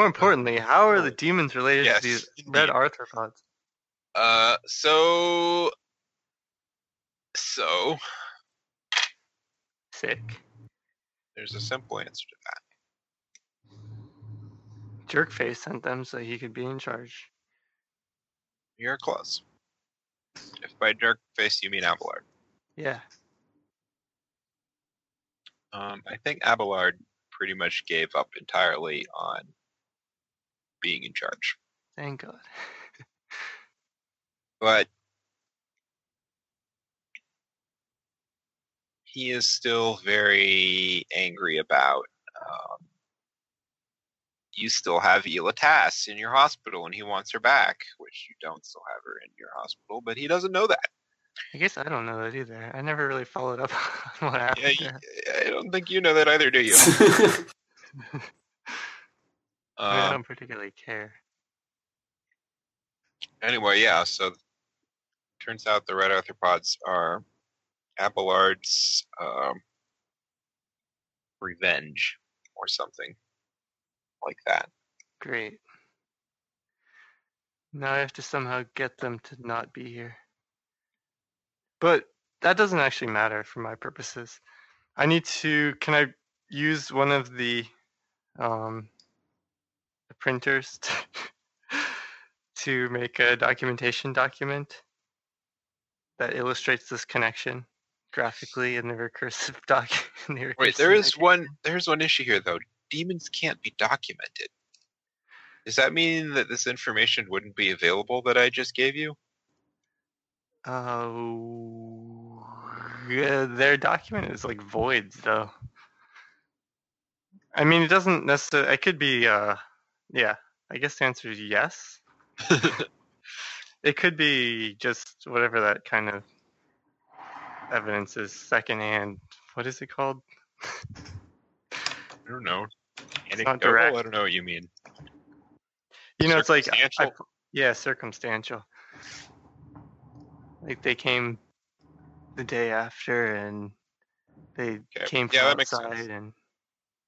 More importantly, how are the demons related Yes, to these red arthropods? Uh, so, so Sick. there's a simple answer to that. Jerkface sent them so he could be in charge. You're close. If by jerk face you mean Abelard. Yeah. Um, I think Abelard pretty much gave up entirely on being in charge. Thank God. but he is still very angry about um, you still have Elatas in your hospital and he wants her back, which you don't still have her in your hospital, but he doesn't know that. I guess I don't know that either. I never really followed up on what happened. Yeah, you, I don't think you know that either, do you? I, Um, don't particularly care. anyway, yeah, so turns out the red arthropods are Abelard's um, revenge or something like that. Great. Now I have to somehow get them to not be here. But that doesn't actually matter for my purposes. I need to. Can I use one of the um, the printers to, make a documentation document that illustrates this connection graphically in the recursive doc. the Wait, there is document? one. There's one issue here though. Demons can't be documented. Does that mean that this information wouldn't be available that I just gave you? Oh, yeah, their document is like voids though. I mean, it doesn't necessarily. It could be. Uh, yeah. I guess the answer is yes. It could be just whatever that kind of evidence is, secondhand. What is it called? I don't know. Anecdotal? direct. I don't know what you mean. You know, it's like I- Circumstantial? yeah, circumstantial. Like they came the day after, and they Okay, came yeah, from outside, and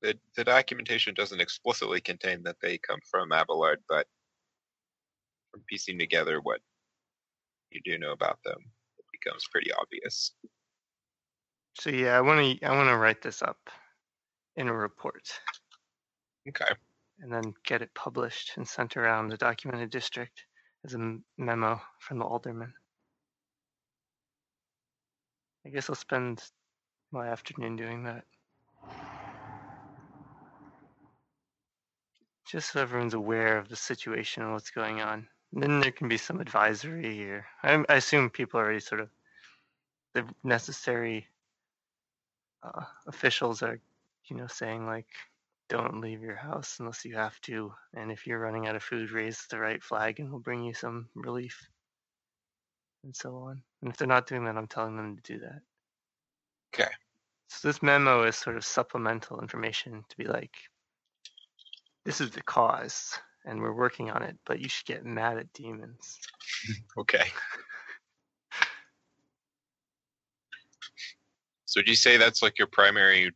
The, the documentation doesn't explicitly contain that they come from Abelard, but from piecing together what you do know about them, it becomes pretty obvious. so yeah, I want to I want to write this up in a report, Okay. and then get it published and sent around the documented district as a memo from the alderman. I guess I'll spend my afternoon doing that. Just so everyone's aware of the situation and what's going on. And then there can be some advisory here. I, I assume people are already sort of the necessary uh, officials are, you know, saying like, don't leave your house unless you have to, and if you're running out of food, raise the right flag, and we'll bring you some relief, and so on. And if they're not doing that, I'm telling them to do that. Okay. So this memo is sort of supplemental information to be like, this is the cause, and we're working on it, but you should get mad at demons. Okay. So would you say that's like your primary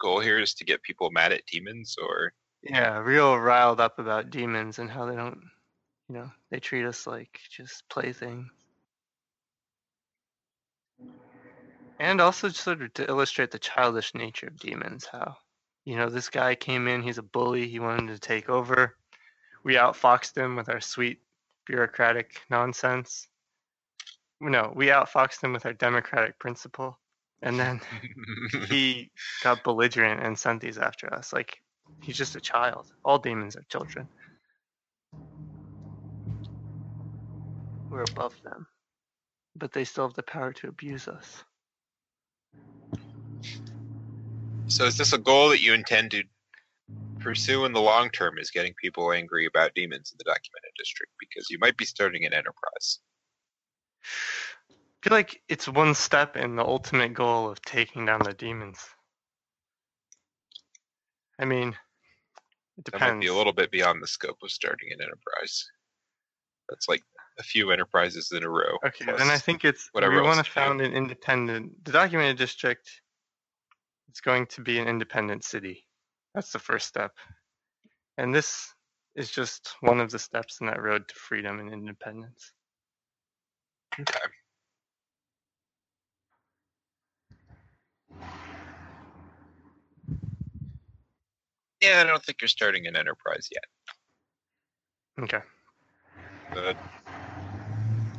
goal here is to get people mad at demons or Yeah, real riled up about demons and how they don't, you know, they treat us like just playthings. And also sort of to illustrate the childish nature of demons, how, you know, this guy came in, he's a bully, he wanted to take over. We outfoxed him with our sweet bureaucratic nonsense. No, we outfoxed him with our democratic principle. And then he got belligerent and sent these after us. Like he's just a child. All demons are children. We're above them, but they still have the power to abuse us. So is this a goal that you intend to pursue in the long term is getting people angry about demons in the documented district because you might be starting an enterprise. I feel like it's one step in the ultimate goal of taking down the demons. I mean, it depends. That might be a little bit beyond the scope of starting an enterprise. That's like a few enterprises in a row. Okay, then I think it's whatever we want to do. found an independent. The documented district is going to be an independent city. That's the first step, and this is just one of the steps in that road to freedom and independence. Okay. Yeah, I don't think you're starting an enterprise yet. Okay. But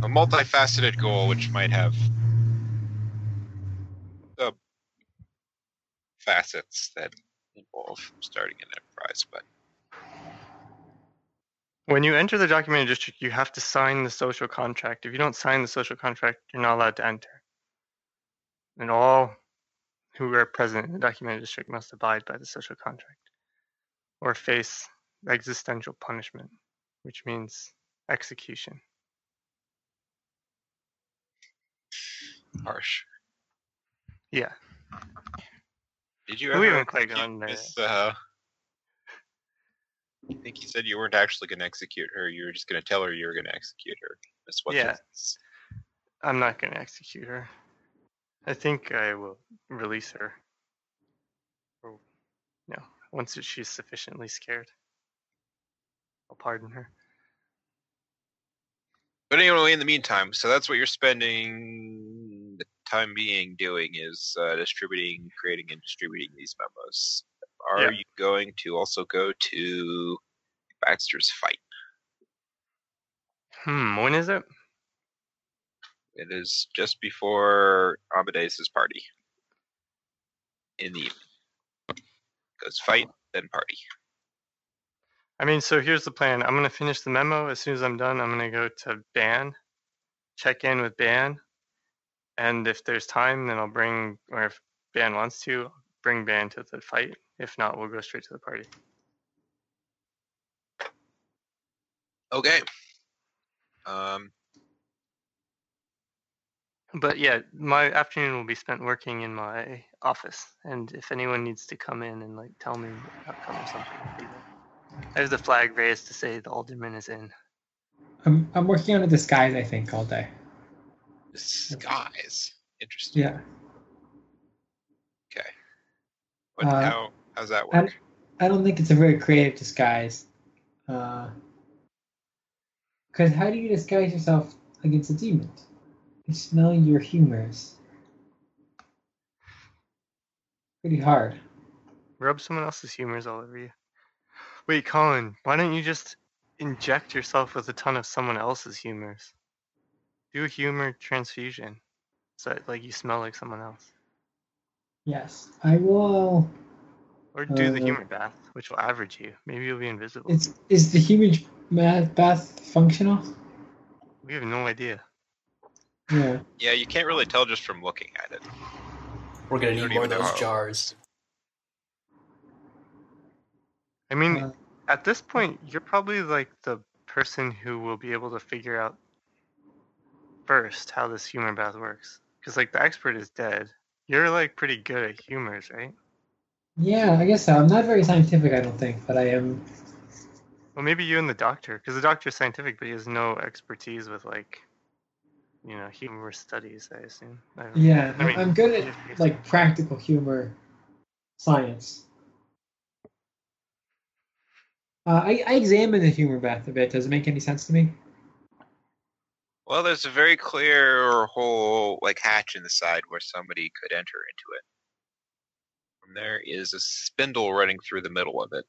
a multifaceted goal, which might have the facets that involve starting an enterprise, but When you enter the documented district, you have to sign the social contract. If you don't sign the social contract, you're not allowed to enter. And all who are present in the documented district must abide by the social contract or face existential punishment, which means execution. harsh. Yeah. Did you We ever haven't quite execute gone there uh, I think you said you weren't actually going to execute her. You were just going to tell her you were going to execute her. Miss what's Yeah. I'm not going to execute her. I think I will release her. Or, no, once she's sufficiently scared, I'll pardon her. But anyway, in the meantime, so that's what you're spending time being doing is uh, distributing, creating, and distributing these memos. Are Yeah. you going to also go to Baxter's fight? Hmm, when is it? It is just before Amadeus's party. In the evening. Goes fight, then party. I mean, so here's the plan. I'm gonna finish the memo. As soon as I'm done, I'm gonna go to Ban, check in with Ban, and if there's time, then I'll bring, or if Ban wants to, bring Ban to the fight. If not, we'll go straight to the party. Okay. Um, But yeah, my afternoon will be spent working in my office, and if anyone needs to come in and like tell me outcome or something, I'll be there. I have the flag raised to say the alderman is in. I'm I'm working on a disguise, I think, all day. Disguise. Interesting. Yeah. Okay. What, Uh, how, how's that work? I don't think it's a very creative disguise. Because how do you disguise yourself against a demon? They smell your humors. Pretty hard. Rub someone else's humors all over you. Wait, Colin, why don't you just inject yourself with a ton of someone else's humors? Do a humor transfusion. So that, like you smell like someone else. Yes, I will. Or do the Uh, humor bath, which will average you. Maybe you'll be invisible. Is is the human bath, bath functional? We have no idea. Yeah. Yeah, you can't really tell just from looking at it. We're gonna Don't need more of even know those jars. I mean, Uh, at this point, you're probably like the person who will be able to figure out first how this humor bath works. Because like the expert is dead. You're like pretty good at humors, right? yeah, I guess so. I'm not very scientific, I don't think, but I am. Well, maybe you and the doctor, because the doctor's scientific, but he has no expertise with like, you know, humor studies. I assume. I. Yeah, I mean, I'm good yeah, at like practical humor, science. Uh, I, I examine the humor bath a bit. Does it make any sense to me? Well, there's a very clear hole, like hatch in the side where somebody could enter into it. And there is a spindle running through the middle of it,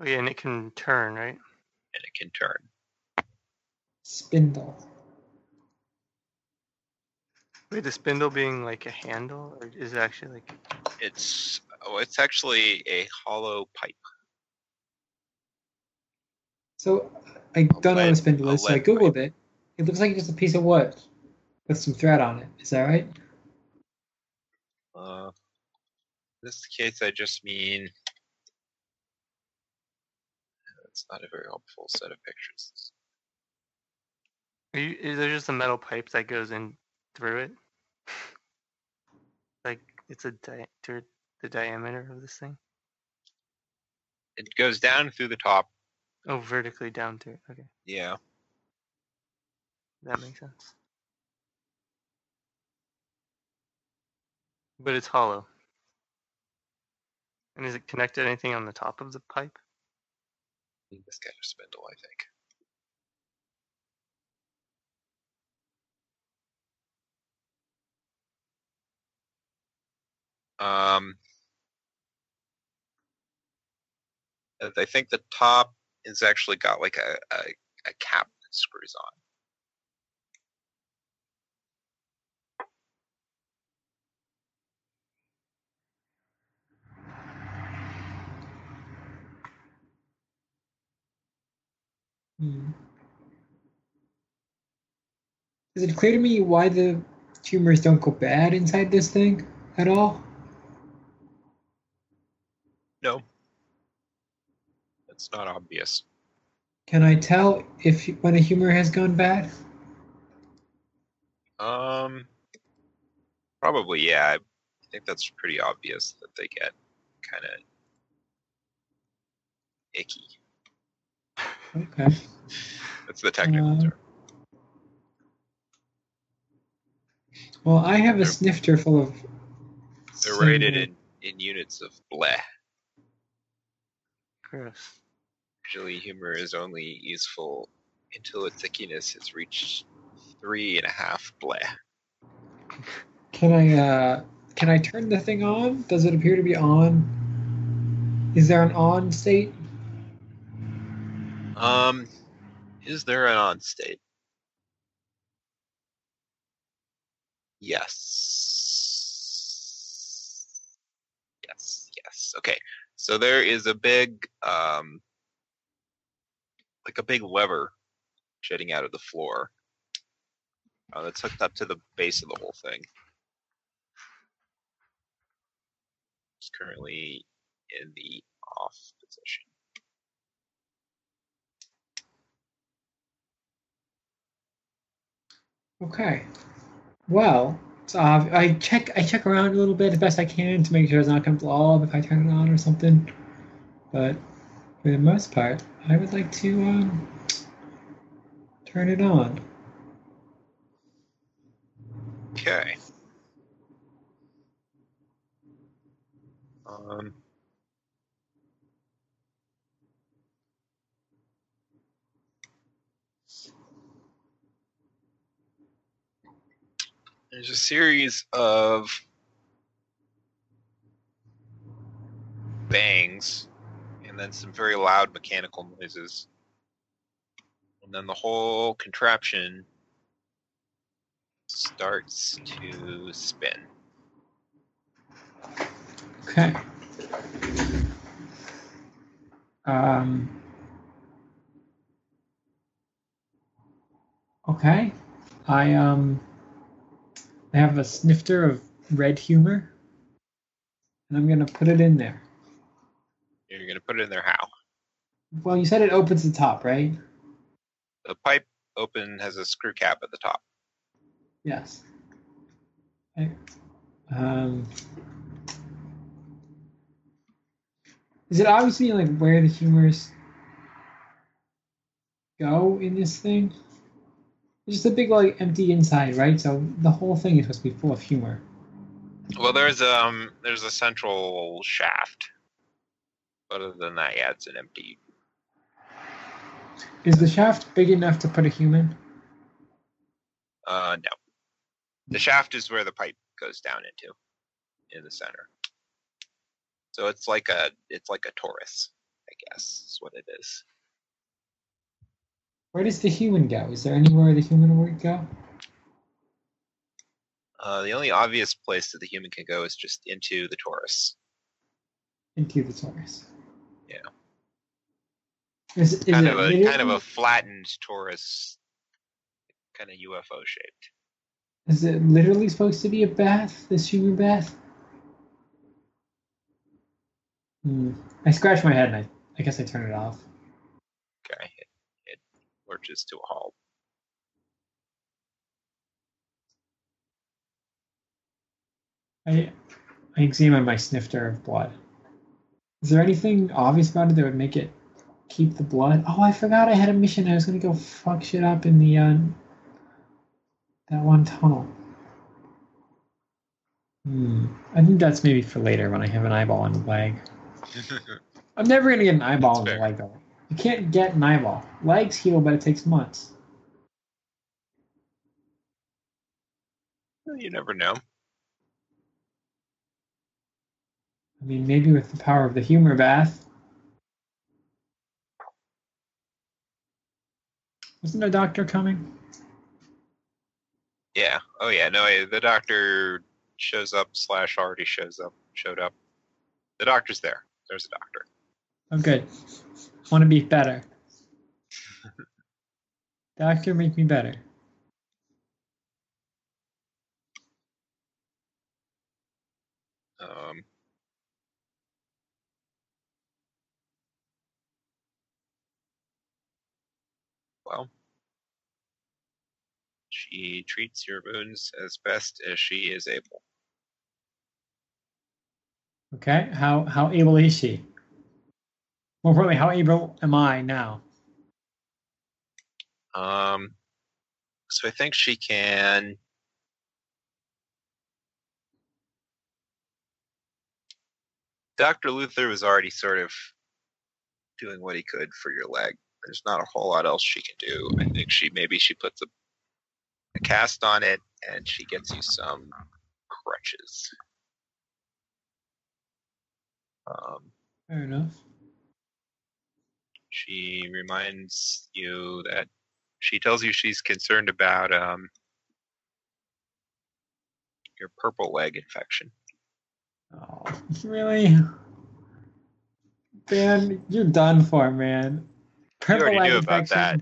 Oh, yeah, and it can turn, right? and it can turn. Spindle. Wait, the spindle being like a handle, or is it actually like? It's oh, it's actually a hollow pipe. So I don't know what a lead- spindle a is, so I googled it. It looks like just a piece of wood with some thread on it. Is that right? Uh, in this case, I just mean it's not a very helpful set of pictures. Are you, is there just a metal pipe that goes in through it? like it's a di- the diameter of this thing? It goes down through the top. Oh, vertically down through. it. Okay, Yeah. that makes sense. But it's hollow. And is it connected to anything on the top of the pipe? This kind of spindle, I think. Um, I think the top is actually got like a, a, a cap that screws on. Hmm. Is it clear to me why the humors don't go bad inside this thing at all? No. It's not obvious. Can I tell if when a humor has gone bad? Um, probably, yeah. I think that's pretty obvious that they get kind of icky. Okay. That's the technical Uh, term. Well, I have a They're- snifter full of. They're rated in, in units of bleh. Gross. Usually, humor is only useful until its thickiness has reached three and a half bleh. Can I uh can I turn the thing on? Does it appear to be on? Is there an on state? Um, is there an on state? Yes. Yes, yes. Okay. So there is a big, um, like a big lever jutting out of the floor. Uh, that's hooked up to the base of the whole thing. It's currently in the off position. Okay. Well, so uh, I check I check around a little bit as best I can to make sure it's not going to blow up if I turn it on or something. But for the most part, I would like to um, turn it on. Okay. Um. There's a series of bangs and then some very loud mechanical noises. And then the whole contraption starts to spin. Okay. Um. Okay. I um. I have a snifter of red humor, and I'm gonna put it in there. You're gonna put it in there how? Well, you said it opens the top, right? The pipe open has a screw cap at the top. Yes. Okay. Um. Is it obviously like where the humors go in this thing? It's just a big like empty inside, right? So the whole thing is supposed to be full of humor. Well, there's um there's a central shaft. Other than that, yeah, it's an empty. Is the shaft big enough to put a human? Uh, no. The shaft is where the pipe goes down into, in the center. So it's like a it's like a torus, I guess is what it is. Where does the human go? Is there anywhere the human would go? Uh, the only obvious place that the human can go is just into the torus. Into the torus. Yeah. Is, is Kind it of a kind of a flattened torus, kind of UFO shaped. Is it literally supposed to be a bath? This human bath? Hmm. I scratch my head and I, I guess I turn it off. Okay, it, it lurches to a halt. I I examine my snifter of blood. Is there anything obvious about it that would make it keep the blood? Oh, I forgot I had a mission. I was gonna go fuck shit up in the uh, that one tunnel. Hmm. I think that's maybe for later when I have an eyeball on the leg. I'm never gonna get an eyeball That's the fair. leg though. You can't get an eyeball. Legs heal, but it takes months. you never know. I mean, maybe with the power of the humor bath. Wasn't a doctor coming? Yeah. Oh yeah. No, the doctor shows up slash already shows up showed up. The doctor's there. There's a doctor. Oh, good. Want to be better. Doctor, make me better. Um, well, she treats your wounds as best as she is able. Okay. How how able is she? More importantly, how able am I now? Um, so I think she can. Dr. Luther was already sort of doing what he could for your leg. There's not a whole lot else she can do. I think she maybe she puts a, a cast on it and she gets you some crutches. Um, Fair enough. she reminds you that she tells you she's concerned about um, your purple leg infection. Oh, really? Man, you're done for, man. Purple you already knew about that.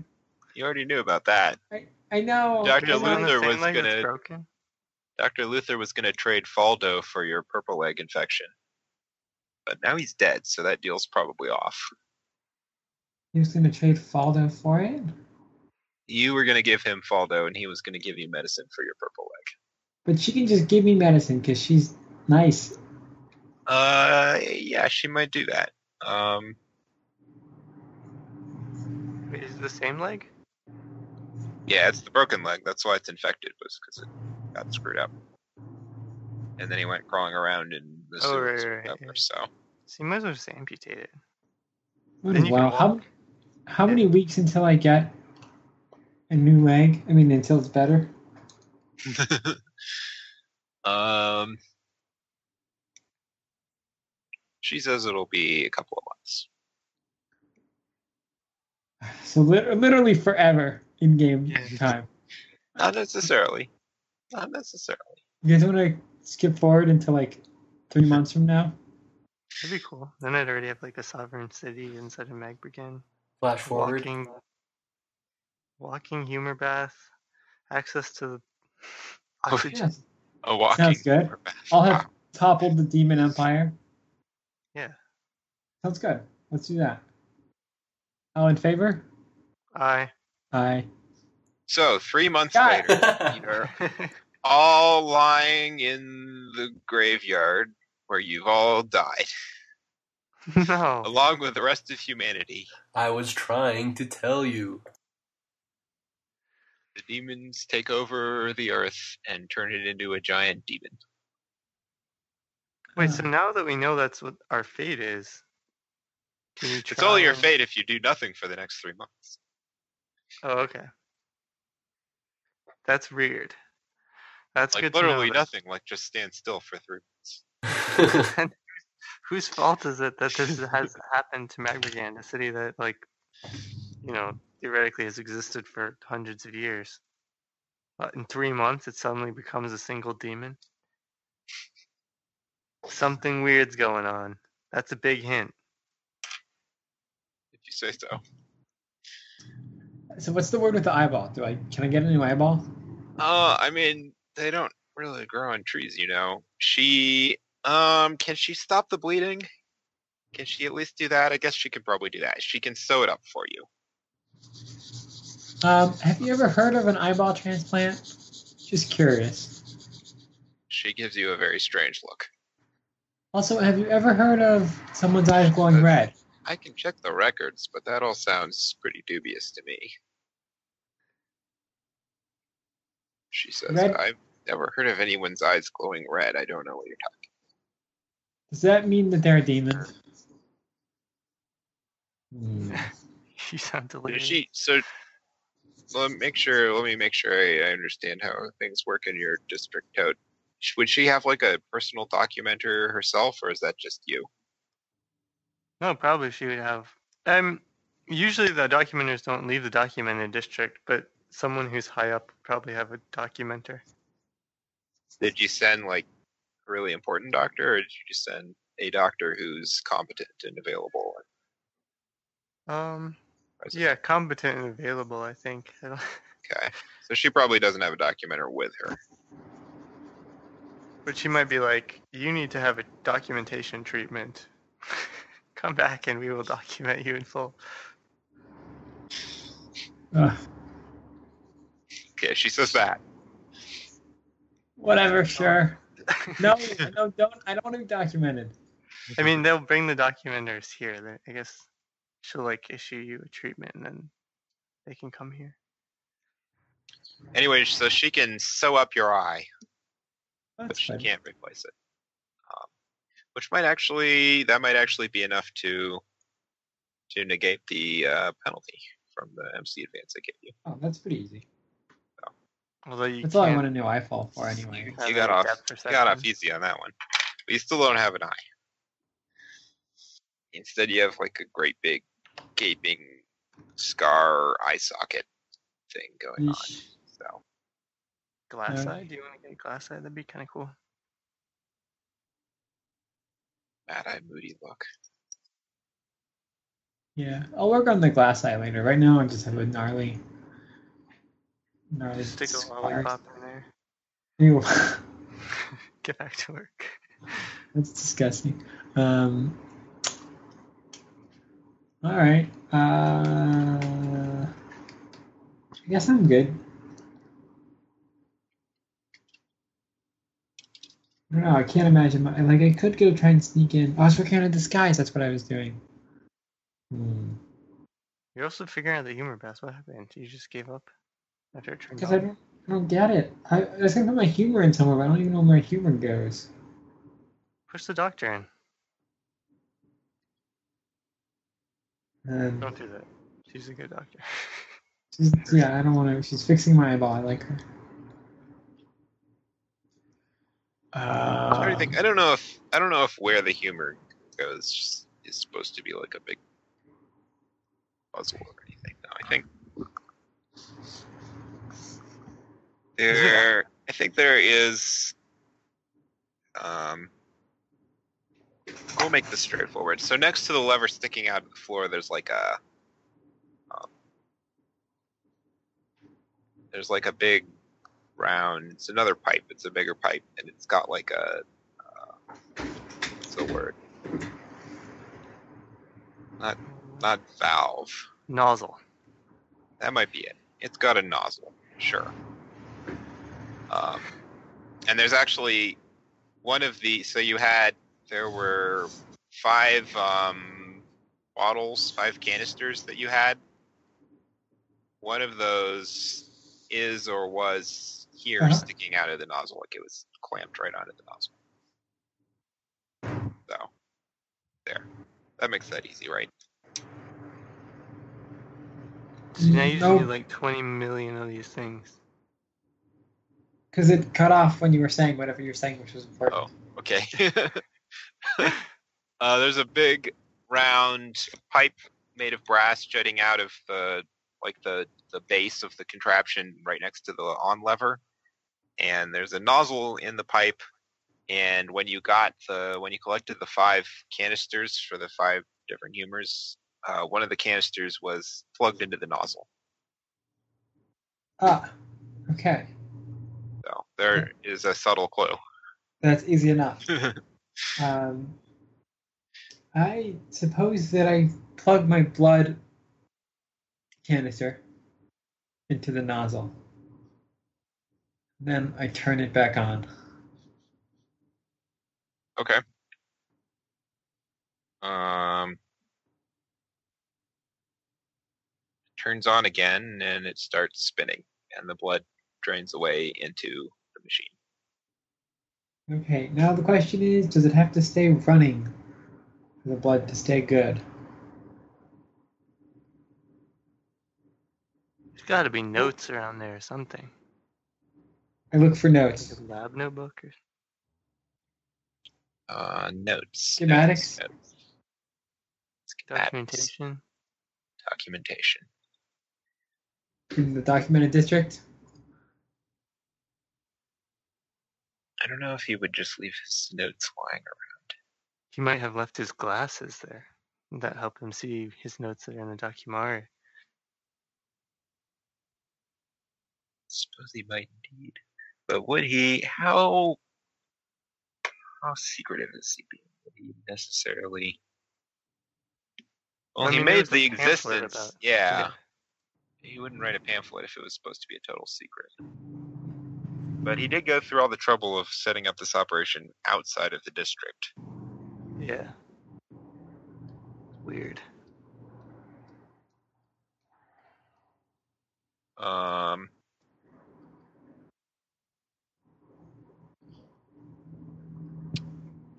You already knew about that. I, I know. Dr. I Is it on know. the Luther was gonna- broken. Dr. Luther was going to trade Faldo for your purple leg infection. But now he's dead, so that deal's probably off. He was going to trade Faldo for it? You were going to give him Faldo, and he was going to give you medicine for your purple leg. But she can just give me medicine because she's nice. Uh, yeah, she might do that. Um, Wait, is it the same leg? Yeah, it's the broken leg. That's why it's infected, was because it got screwed up. And then he went crawling around in the Oh, sewers right, or right, whatever. yeah. So So you might as well just amputate it. Oh, wow. can How, walk. how many weeks until I get a new leg? I mean, until it's better? um, she says it'll be a couple of months. So lit- literally forever in game time. Not necessarily. Not necessarily. You guys want to skip forward until like three months from now? That'd be cool. Then I'd already have like a sovereign city inside of Magbrigan. Flash forward. Walking, walking humor bath, access to the Oh. Yes. A walking. Sounds good. rubber bath. I'll have toppled the demon empire. Yeah. Sounds good. Let's do that. All in favor? I. Aye. So three months Guy. later, you're all lying in the graveyard where you've all died, no. along with the rest of humanity. I was trying to tell you. The demons take over the earth and turn it into a giant demon. Wait, so now that we know that's what our fate is, can we It's only your fate if you do nothing for the next three months. Oh, okay. That's weird. That's like good to know literally nothing. Like just stand still for three months. Whose fault is it that this has happened to Magrigan, a city that, like, you know, theoretically has existed for hundreds of years? But in three months, it suddenly becomes a single demon. Something weird's going on. That's a big hint. If you say so. So what's the word with the eyeball? Do I can I get a new eyeball? Uh, I mean, they don't really grow on trees, you know. She, um, can she stop the bleeding? Can she at least do that? I guess she can probably do that. She can sew it up for you. Um, have you ever heard of an eyeball transplant? Just curious. She gives you a very strange look. Also, have you ever heard of someone's eyes glowing red? I can check the records, but that all sounds pretty dubious to me. She says, Red- I've never heard of anyone's eyes glowing red. I don't know what you're talking Does that mean that they're demons? Hmm. You sound So delirious. she so let me make sure let me make sure I, I understand how things work in your district code. Sh- Would she have like a personal documenter herself, or is that just you? No, probably she would have. Um, usually the documenters don't leave the documented district, but someone who's high up would probably have a documenter. Did you send like a really important doctor, or did you just send a doctor who's competent and available? Um, Or is it- yeah, competent and available. I think. Okay. So she probably doesn't have a documenter with her. But she might be like, you need to have a documentation treatment. Come back and we will document you in full. Ugh, Okay, she says that. whatever, sure. No, no, don't. I don't want to be documented. I mean, they'll bring the documenters here. I guess she'll like issue you a treatment and then they can come here. Anyway, so she can sew up your eye, but she fine. can't replace it. Um, which might actually that might actually be enough to to negate the uh, penalty from the MC advance I gave you. Oh, that's pretty easy. Although you That's all I can't want to know. I fall for anyway. You, have you got any off depth you got off perception. easy on that one, but you still don't have an eye. Instead, you have like a great big gaping scar eye socket thing going on. Yeesh. So Glass Yeah. eye? Do you want to get glass eye? That'd be kind of cool. mad eye moody look. Yeah, I'll work on the glass eye later. Right now, I just have a gnarly, gnarly. Stick a lollipop in there. Ew, Get back to work. that's disgusting. Um. All right. Uh. I guess I'm good. I don't know. I can't imagine. My, like, I could go try and sneak in. I was working on a disguise. That's what I was doing. Hmm. You're also figuring out the humor bath. What happened? You just gave up after it turned Because I on? don't, I don't get it. I, I was gonna put my humor in somewhere, but I don't even know where my humor goes. Push the doctor in. Um, Don't do that. She's a good doctor. she's, yeah, I don't want to. She's fixing my eyeball. I like her. I'm trying to Uh, think. I don't know if I don't know if where the humor goes is supposed to be like a big puzzle or anything. No, I think there. I think there is. Um, we'll make this straightforward. So next to the lever sticking out of the floor, there's like a. Um, there's like a big round. It's another pipe. It's a bigger pipe, and it's got like a. Uh, what's the word? Not not valve. Nozzle. That might be it. It's got a nozzle, sure. Um, and there's actually one of the. So you had there were five um, bottles, five canisters that you had. One of those is or was here, Uh-huh. sticking out of the nozzle, like it was clamped right onto the nozzle. So, there. That makes that easy, right? So now you just no, need like 20 million of these things. Because it cut off when you were saying whatever you were saying, which was important. Oh. Okay. uh, there's a big round pipe made of brass jutting out of the like the the base of the contraption right next to the on lever, and there's a nozzle in the pipe. And when you got the when you collected the five canisters for the five different humors, uh, one of the canisters was plugged into the nozzle. Ah, okay, there is a subtle clue. that's easy enough. Um, I suppose that I plug my blood canister into the nozzle. Then I turn it back on. Okay. Um, turns on again and it starts spinning, and the blood drains away into the machine. Okay, now the question is does it have to stay running for the blood to stay good? There's got to be notes around there or something. I look for notes. Like lab notebook or uh, notes. Schematics. Notes, notes. Documentation. Documentation. In the documented district? I don't know if he would just leave his notes lying around. He might have left his glasses there. That help him see his notes that are in the documentary. suppose he might indeed. But would he? How? How secretive is he being? Would he necessarily? Well, I he mean, there made the existence. about- yeah. He wouldn't write a pamphlet if it was supposed to be a total secret. But he did go through all the trouble of setting up this operation outside of the district. Yeah. Weird. Um,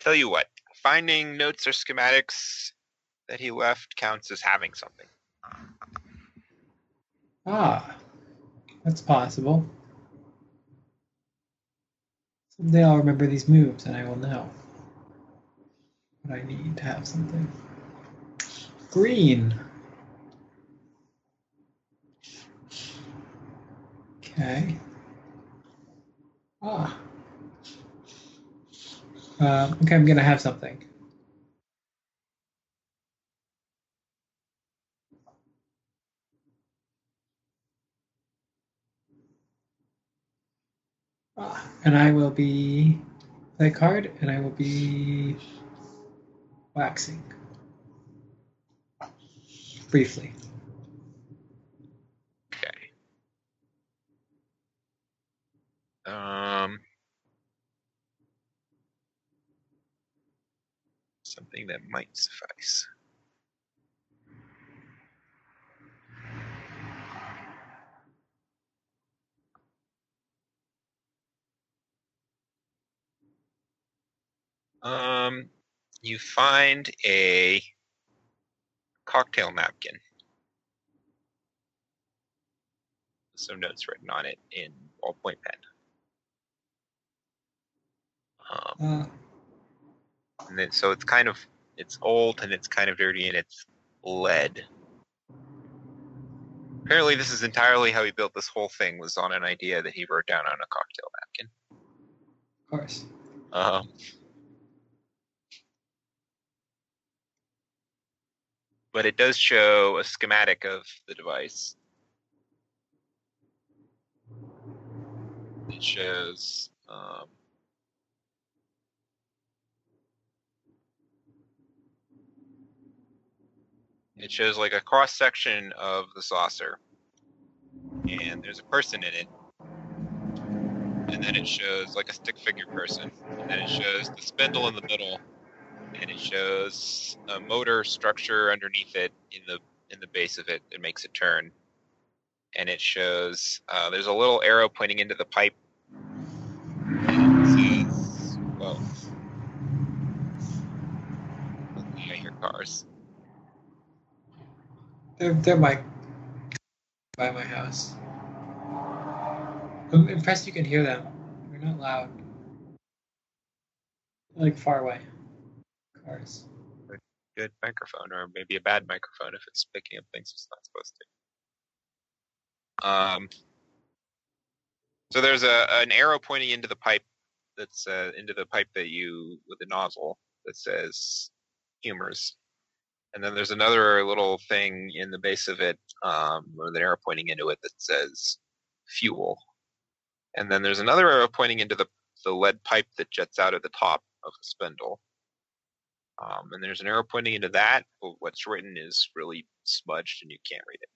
tell you what, finding notes or schematics that he left counts as having something. Ah, that's possible. Someday I'll remember these moves and I will know what I need to have something. Green. Okay. Ah. Uh, okay, I'm gonna have something. And I will be play card, and I will be waxing briefly. Okay. Um, something that might suffice. Um, you find a cocktail napkin. Some notes written on it in ballpoint pen. Um, Uh, and then so it's kind of it's old and it's kind of dirty and it's lead. Apparently, this is entirely how he built this whole thing. Was on an idea that he wrote down on a cocktail napkin. of course. Um, but it does show a schematic of the device. It shows um, it shows like a cross section of the saucer, and there's a person in it, and then it shows like a stick figure person, and then it shows the spindle in the middle, and it shows a motor structure underneath it in the in the base of it that makes it turn, and it shows uh, there's a little arrow pointing into the pipe. And it says, well, I hear cars. They're, they're my by my house. I'm impressed you can hear them. They're not loud. Like far away. Cars. Good microphone, or maybe a bad microphone if it's picking up things it's not supposed to. Um, so there's a an arrow pointing into the pipe that's uh, into the pipe that you with the nozzle that says humors, and then there's another little thing in the base of it um, with an arrow pointing into it that says fuel, and then there's another arrow pointing into the the lead pipe that jets out of the top of the spindle. Um, and there's an arrow pointing into that, but what's written is really smudged and you can't read it.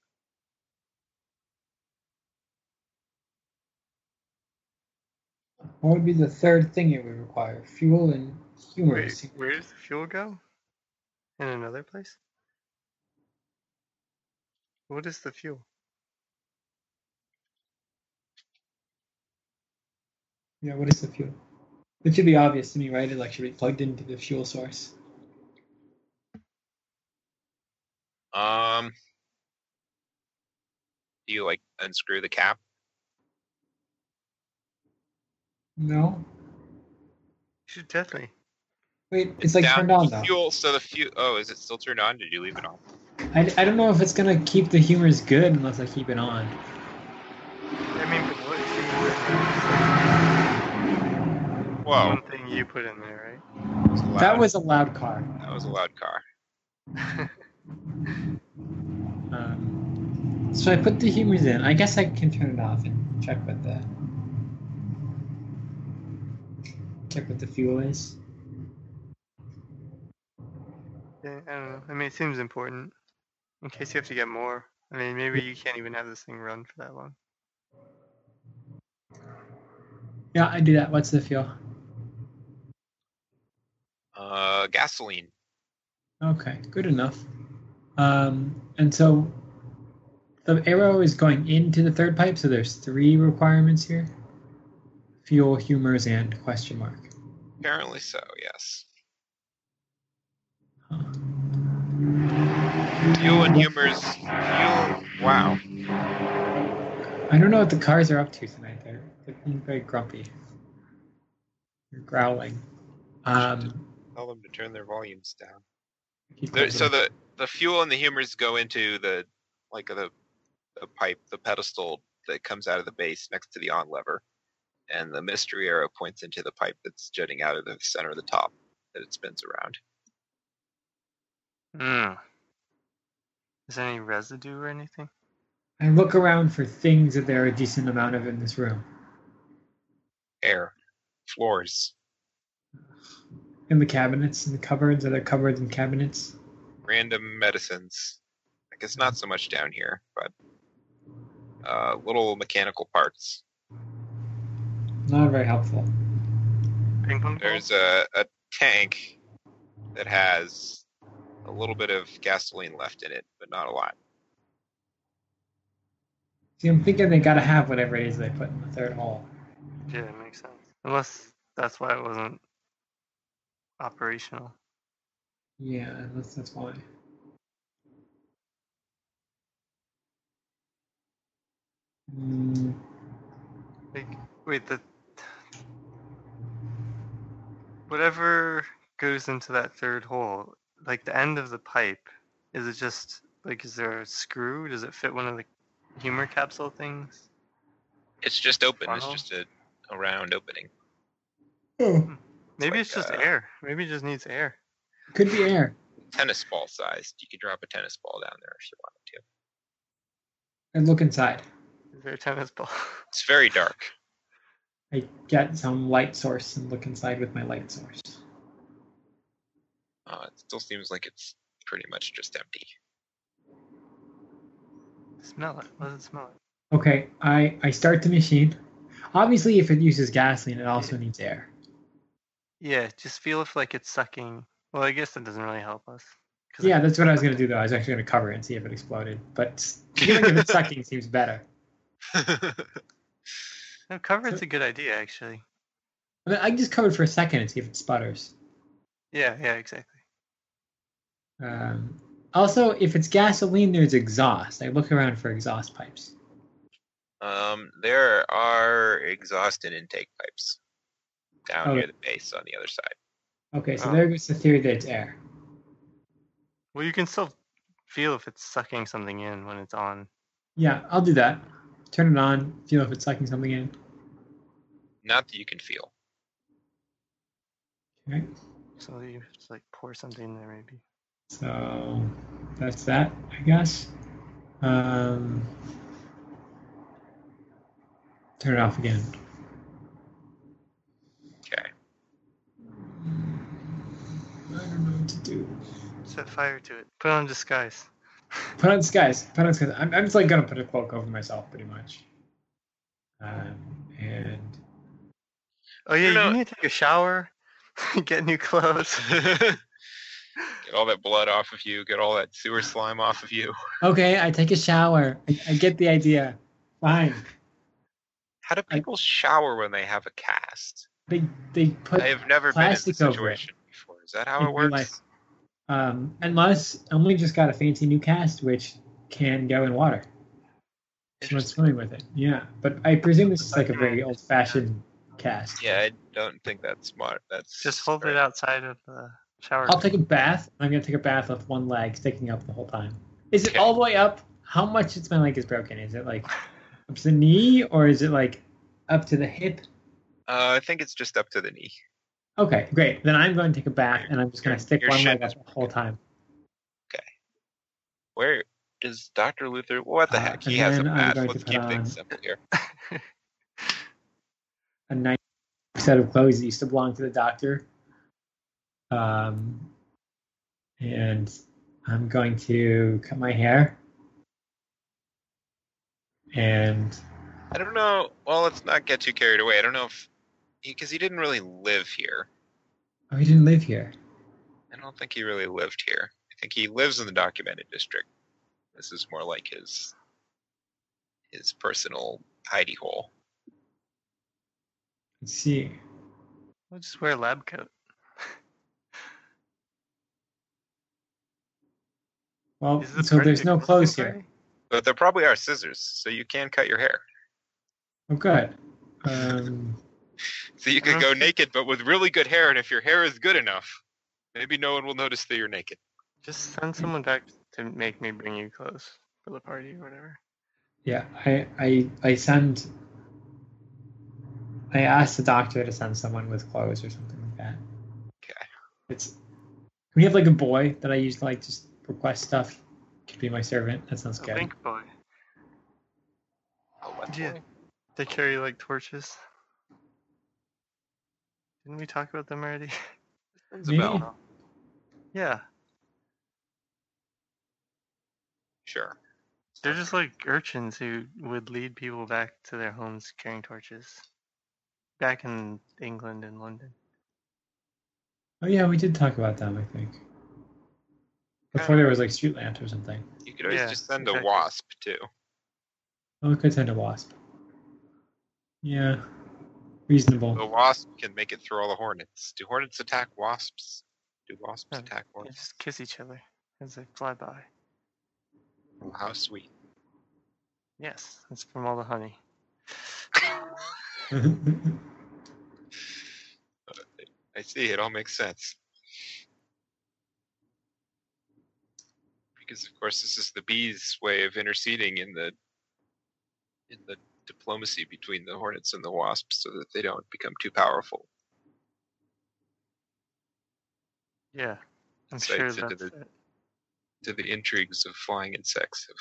What would be the third thing it would require? Fuel and humor. Wait, where does the fuel go? In another place? What is the fuel? Yeah, what is the fuel? It should be obvious to me, right? It like should be plugged into the fuel source. Um, Do you like unscrew the cap? No. You should definitely. Wait, it's, like turned on the though. Fuel. So the fuel. Oh, is it still turned on? Did you leave it on? I, I don't know if it's gonna keep the humors good unless I keep it on. I mean, but what if Whoa. one thing you put in there, That was a loud, That was a loud car. that was a loud car. right? Um, so I put the humors in. I guess I can turn it off and check what the check what the fuel is. yeah, I don't know. I mean, it seems important. In case you have to get more. I mean, maybe you can't even have this thing run for that long. Yeah, I do that. What's the fuel? Uh, gasoline. Okay, good enough. Um, and so the arrow is going into the third pipe, so there's three requirements here: fuel, humors, and question mark. Apparently so. Yes. Huh. Fuel and humors. Fuel. Wow. I don't know what the cars are up to tonight. They're, they're being very grumpy. They're growling. Um, Tell them to turn their volumes down. There, so the the fuel and the humors go into the like the the pipe, the pedestal that comes out of the base next to the on lever, and the mystery arrow points into the pipe that's jutting out of the center of the top that it spins around. Hmm. Is there any residue or anything? I look around for things that there are a decent amount of in this room. Air, floors, In the cabinets, in the cupboards, are there cupboards and cabinets? Random medicines. I guess not so much down here, but uh, little mechanical parts. Not very helpful. Ping pong ball? There's a, a tank that has a little bit of gasoline left in it, but not a lot. See, I'm thinking they gotta have whatever it is they put in the third hole. Yeah, it makes sense. Unless that's why it wasn't operational. Yeah, that's that's why. Mm, Like, wait, the whatever goes into that third hole, like the end of the pipe, is it just like is there a screw? Does it fit one of the humor capsule things? It's just open. It's Funnel? just a, a round opening. oh, Maybe like, it's just uh, air. Maybe it just needs air. Could be air. Tennis ball sized. You could drop a tennis ball down there if you wanted to. And look inside. Is there a tennis ball? It's very dark. I get some light source and look inside with my light source. Uh, it still seems like it's pretty much just empty. smell it. What does it smell like? Okay, I I start the machine. Obviously, if it uses gasoline, it also needs air. Yeah, just feel if like it's sucking. Well, I guess that doesn't really help us. Yeah, it- that's what I was gonna do though. I was actually gonna cover it and see if it exploded. But feeling if it's sucking seems better. No, cover it's a good idea actually. I, mean, I just covered for a second and see if it sputters. Yeah, yeah, exactly. Um, also, if it's gasoline, there's exhaust. I look around for exhaust pipes. um, there are exhaust and intake pipes down Oh. near the base on the other side. Okay, so Oh. there goes the theory that it's air. Well, you can still feel if it's sucking something in when it's on. Yeah, I'll do that. Turn it on, feel if it's sucking something in. Not that you can feel. Okay, So you just like pour something in there maybe. so that's that, I guess. Um, turn it off again. Okay. I don't know what to do. Set fire to it. Put on disguise. Put on disguise. Put on disguise. I'm, I'm just like gonna put a cloak over myself, pretty much. Um, and Oh yeah, You know- you need to take a shower, get new clothes. get all that blood off of you. Get all that sewer slime off of you. okay, I take a shower. I, I get the idea. Fine. How do people shower when they have a cast? They they put I have never been in this plastic over it. situation before. Is that how it works? life. um unless Emily just got a fancy new cast which can go in water. So it's swimming with it. Yeah, but I presume this is like a very old-fashioned cast. Yeah, I don't think that's smart. That's Just hold very- it outside of the shower. I'll take a bath. I'm gonna take a bath with one leg sticking up the whole time. Is it Okay. all the way up? How much is my leg is broken? Is it like up to the knee or is it like up to the hip? Uh, I think it's just up to the knee. Okay, great. Then I'm going to take a bath and I'm just gonna stick one leg is up the whole time. Okay. Where does Doctor Luther? What the Uh, heck? He has a then I'm bath. going to Let's keep things simple here. A nice set of clothes that used to belong to the doctor. Um, and I'm going to cut my hair. And I don't know. Well, let's not get too carried away. I don't know if because he, didn't really live here. oh, he didn't live here. I don't think he really lived here. I think he lives in the documented district. This is more like his his personal hidey hole. Let's see. I'll just wear a lab coat. Well, the so there's no clothes necessary? here. But there probably are scissors, so you can cut your hair. Oh, good. Um, So you could Uh-huh. go naked, but with really good hair. And if your hair is good enough, maybe no one will notice that you're naked. Just send someone back to make me bring you clothes for the party or whatever. yeah, I, I, I send. I asked the doctor to send someone with clothes or something like that. Okay. It's. We have like a boy that I use to like just request stuff. Could be my servant. That sounds A good. link boy. Oh, what Yeah. boy? They carry like torches. Didn't we talk about them already? Rings a yeah. Sure. They're just like urchins who would lead people back to their homes carrying torches. Back in England and London. Oh yeah, we did talk about them. I think. Before there was like street lamps or something. You could always Yeah, just send a wasp too. Oh, we could send a wasp. Yeah, The wasp can make it through all the hornets. Do hornets attack wasps? Do wasps No, attack They hornets? just kiss each other as they fly by. Oh, how sweet. Yes, it's from all the honey. I see. It all makes sense. Because of course, this is the bees' way of interceding in the in the diplomacy between the hornets and the wasps, so that they don't become too powerful. Yeah, I'm Insights sure into that's the- it. To the intrigues of flying insects have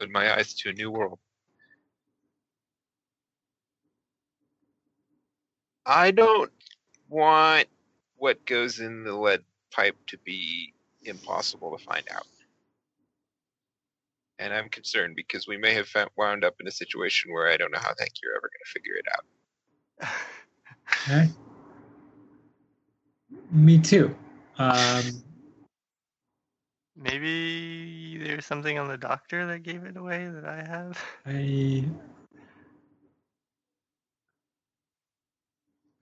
opened my eyes to a new world. I don't want what goes in the lead pipe to be impossible to find out. And I'm concerned because we may have found, wound up in a situation where I don't know how the heck you're ever going to figure it out. Okay. Me too. Um, Maybe there's something on the doctor that gave it away that I have. I.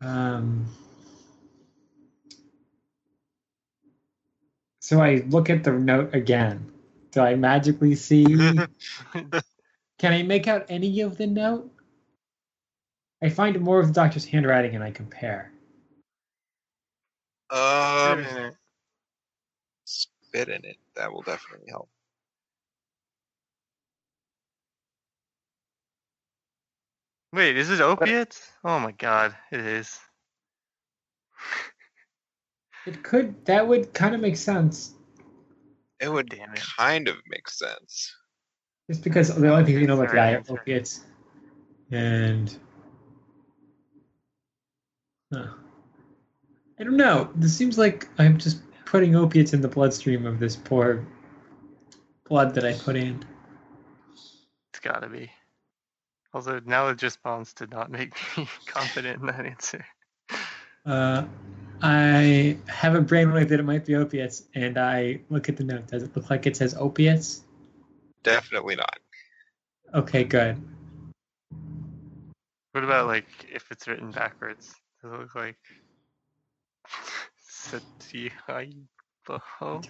Um. So I look at the note again. Do I magically see? Can I make out any of the note? I find more of the doctor's handwriting and I compare. um, Spit in it. spit in it. That will definitely help. Wait, is it opiates? Oh my god, it is. It could. That would kind of make sense, It would Damn it. kind of make sense. just because the only thing you know about the guy are Sorry, sorry. opiates, and. Huh. I don't know. This seems like I'm just putting opiates in the bloodstream of this poor blood that I put in. It's gotta be. Although now it just bonds to not make me confident in that answer. Uh, I have a brainwave that it might be opiates, and I look at the note. Does it look like it says opiates? Definitely not. Okay, good. What about like if it's written backwards? Does it look like Satihaibo?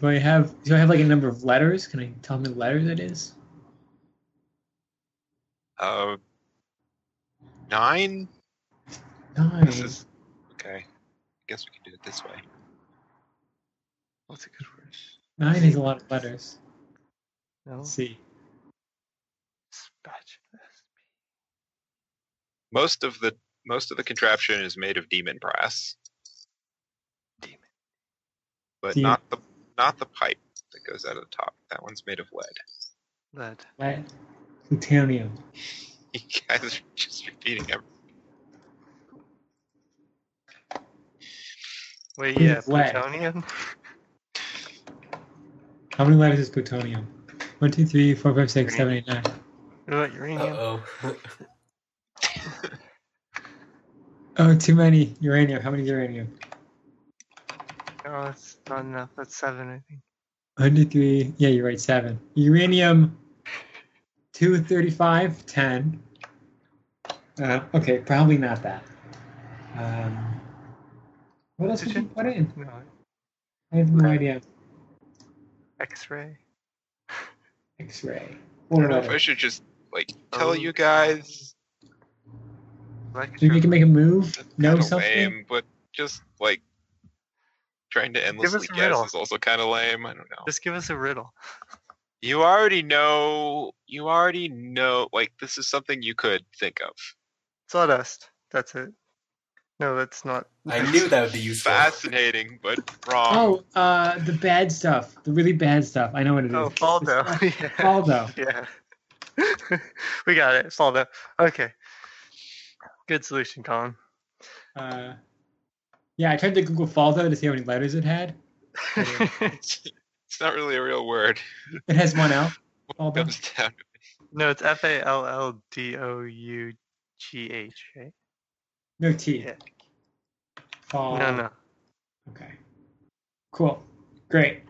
Do I have do I have like a number of letters? Can I tell me the letters it is? Uh, nine. Nine. This is okay. I guess we can do it this way. What's a good word? Nine is a lot of letters. No. Let's see. Most of the most of the contraption is made of demon brass, Demon. but Demon. not the not the pipe that goes out of the top. That one's made of lead. Lead. Lead. Plutonium. You guys are just repeating everything. Wait, yeah, plutonium. How many letters is plutonium? One, two, three, four, five, six, seven, eight, nine. What about uranium? Uh oh. Oh, too many. Uranium. How many uranium? Oh, that's not enough. That's seven, I think. One, two, three. Yeah, you're right. Seven. Uranium. Two thirty-five. Ten. Uh, okay, probably not that. Um, what else did you put in? No, I have no idea. X-ray. X-ray. I don't know if I should just like tell Oh. you guys. Think we can make a move? That's Know something? lame, but just like trying to endlessly us guess riddle. is also kind of lame. I don't know. Just give us a riddle. You already know. You already know. Like this is something you could think of. Sawdust. That's it. No, that's not. I knew that would be useful. Fascinating, but wrong. Oh, uh, the bad stuff. The really bad stuff. I know what it is. Oh, Faldo. yeah. Faldo. Yeah. we got it. Faldo. Okay. Good solution, Colin. Uh, yeah, I tried to Google Faldo to see how many letters it had. it's not really a real word. It has one L. Faldo. no, it's F A L L D O U G H, right? No T. Yeah. Fall. No, no. Okay. Cool. Great.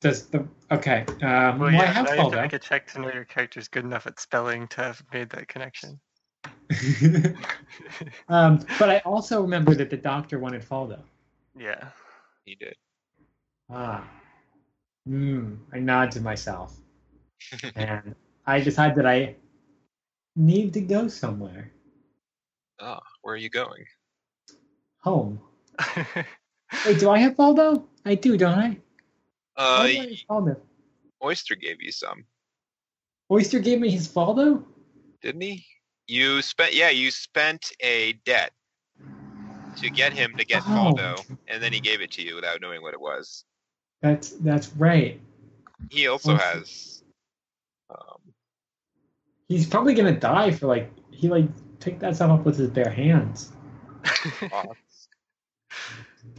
Does the okay? Um, Well, well, I yeah, have now you have to make a check to know your character's good enough at spelling to have made that connection. um, but I also remember that the doctor wanted Faldo. yeah. He did. Ah. Hmm. I nod to myself, and I decide that I need to go somewhere. Oh, where are you going? Home. Wait, do I have Faldo? I do, don't I? Uh, Why I have Faldo? Oyster gave you some, Oyster gave me his Faldo. didn't he? You spent. Yeah, you spent a debt to get him to get Oh. Faldo, and then he gave it to you without knowing what it was. That's that's right. He also Okay. has. Um, He's probably gonna die for like he like picked that stuff up with his bare hands.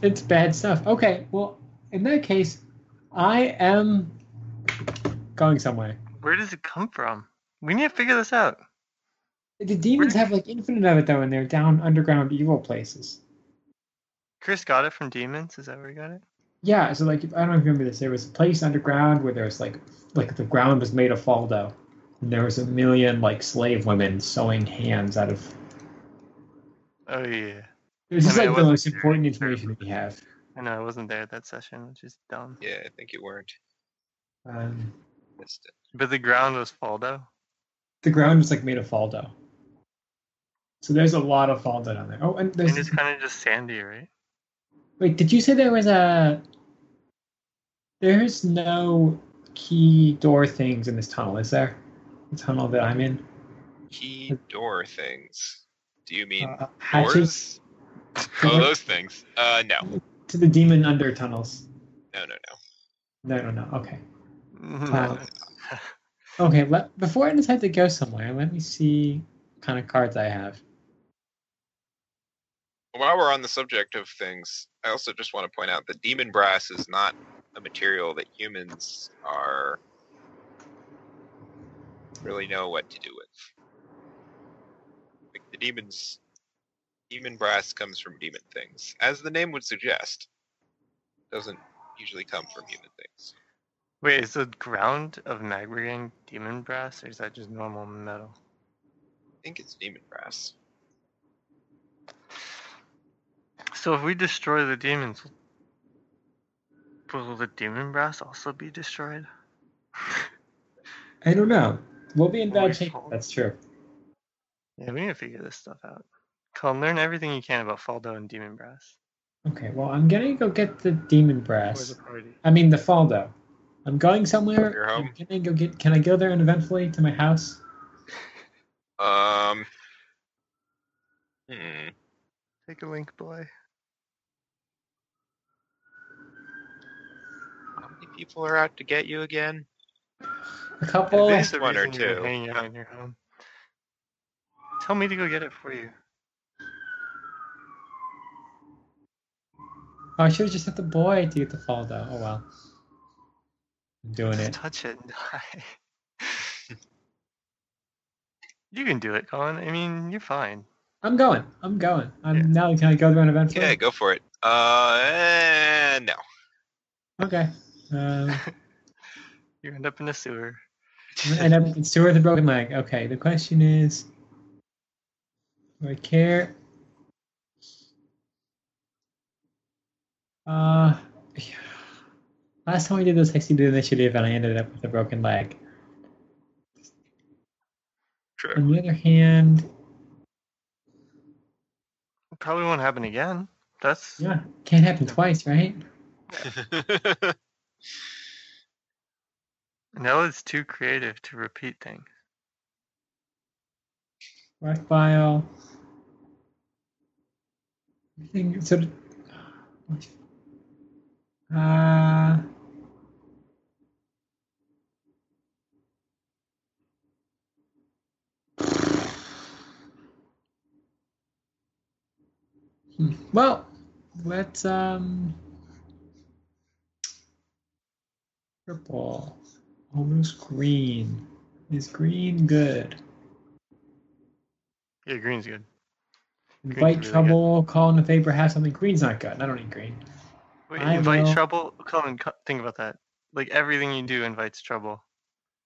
It's bad stuff. Okay, well in that case, I am going somewhere. Where does it come from? We need to figure this out. The demons have like infinite of it though, and they're down underground evil places. Chris got it from demons. Is that where he got it? Yeah, so like I don't know if you remember this. There was a place underground where there was like like the ground was made of Faldo, there was a million like slave women sewing hands out of. Oh yeah. It was just I mean, like the wasn't most there. important information that we have. I know I wasn't there at that session, which is dumb. Yeah, I think you weren't. Um, Missed it. But the ground was Faldo. the ground was like made of Faldo. So there's a lot of Faldo down there. Oh, and there's And it's kind of just sandy, right? wait. Did you say there was a? There's no key door things in this tunnel, is there? The tunnel that I'm in. Key door things. Do you mean Uh, hatches doors? Oh, those things. Uh, no, to the demon under tunnels. no, no, no. No, no, no. Okay. No. Okay. Let, before I decide to go somewhere, let me see what kind of cards I have. While we're on the subject of things, I also just want to point out that demon brass is not a material that humans are really know what to do with. Like the demons, demon brass comes from demon things, as the name would suggest. Doesn't usually come from human things. Wait, is the ground of Magrian demon brass, or is that just normal metal? I think it's demon brass. So if we destroy the demons, will the demon brass also be destroyed? I don't know. We'll be in Well, bad we shape. That's true. Yeah, we need to figure this stuff out. Colin, learn everything you can about Faldo and Demon Brass. Okay, well, I'm gonna go get the demon brass. the party. I mean, the Faldo. I'm going somewhere. Your home? Can I go get? Can I go there uneventfully to my house? Um. Hmm. Take a link, boy. How many people are out to get you again? A couple. Advance- the one or two. Hanging out in your home. Tell me to go get it for you. Oh, I should have just sent the boy to get the Faldo. Oh well. I'm doing Just it. touch it and die. you can do it, Colin. I mean, you're fine. I'm going. I'm going. I'm Yeah. now. Can I go there uneventfully? Yeah, go for it. Uh, no. Okay. Um, You end up in the sewer. and I'm it's two with a broken leg. Okay. The question is, do I care? Uh, yeah. last time we did this, I did initiative, and I ended up with a broken leg. True. On the other hand, Probably won't happen again. That's yeah, can't happen twice, right? Nella's too creative to repeat things. Rock file. Everything sort of. Uh, hmm, well, let's um. Purple, almost green. Is green good? Yeah, green's good. Green's Invite really trouble, call in a favor, have something. Green's not good. I don't need green. Wait, I invite will- trouble. Colin, co- think about that. Like everything you do invites trouble.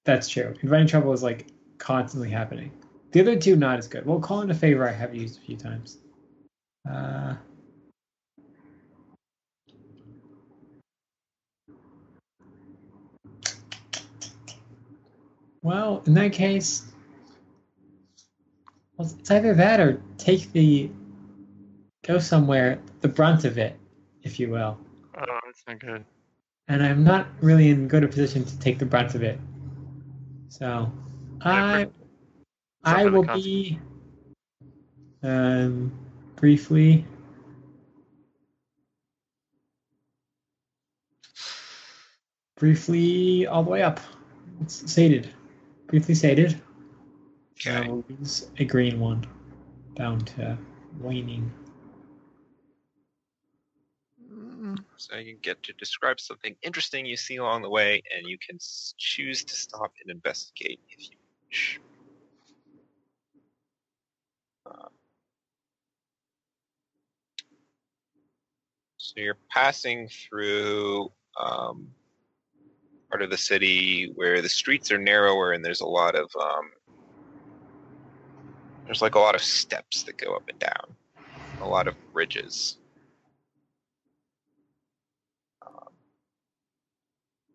That's true. Inviting trouble is like constantly happening. The other two not as good. Well, call in a favor I have used a few times. Uh, well, in that case, well, it's either that or take the go somewhere, the brunt of it, if you will. Oh, that's not good. and I'm not really in good a position to take the brunt of it. So I I will be um briefly briefly all the way up. It's sated. Briefly stated. Okay. Will use a green one down to waning. Mm, So you get to describe something interesting you see along the way, and you can choose to stop and investigate if you wish. Uh, So you're passing through um, part of the city where the streets are narrower and there's a lot of um, there's like a lot of steps that go up and down, a lot of bridges.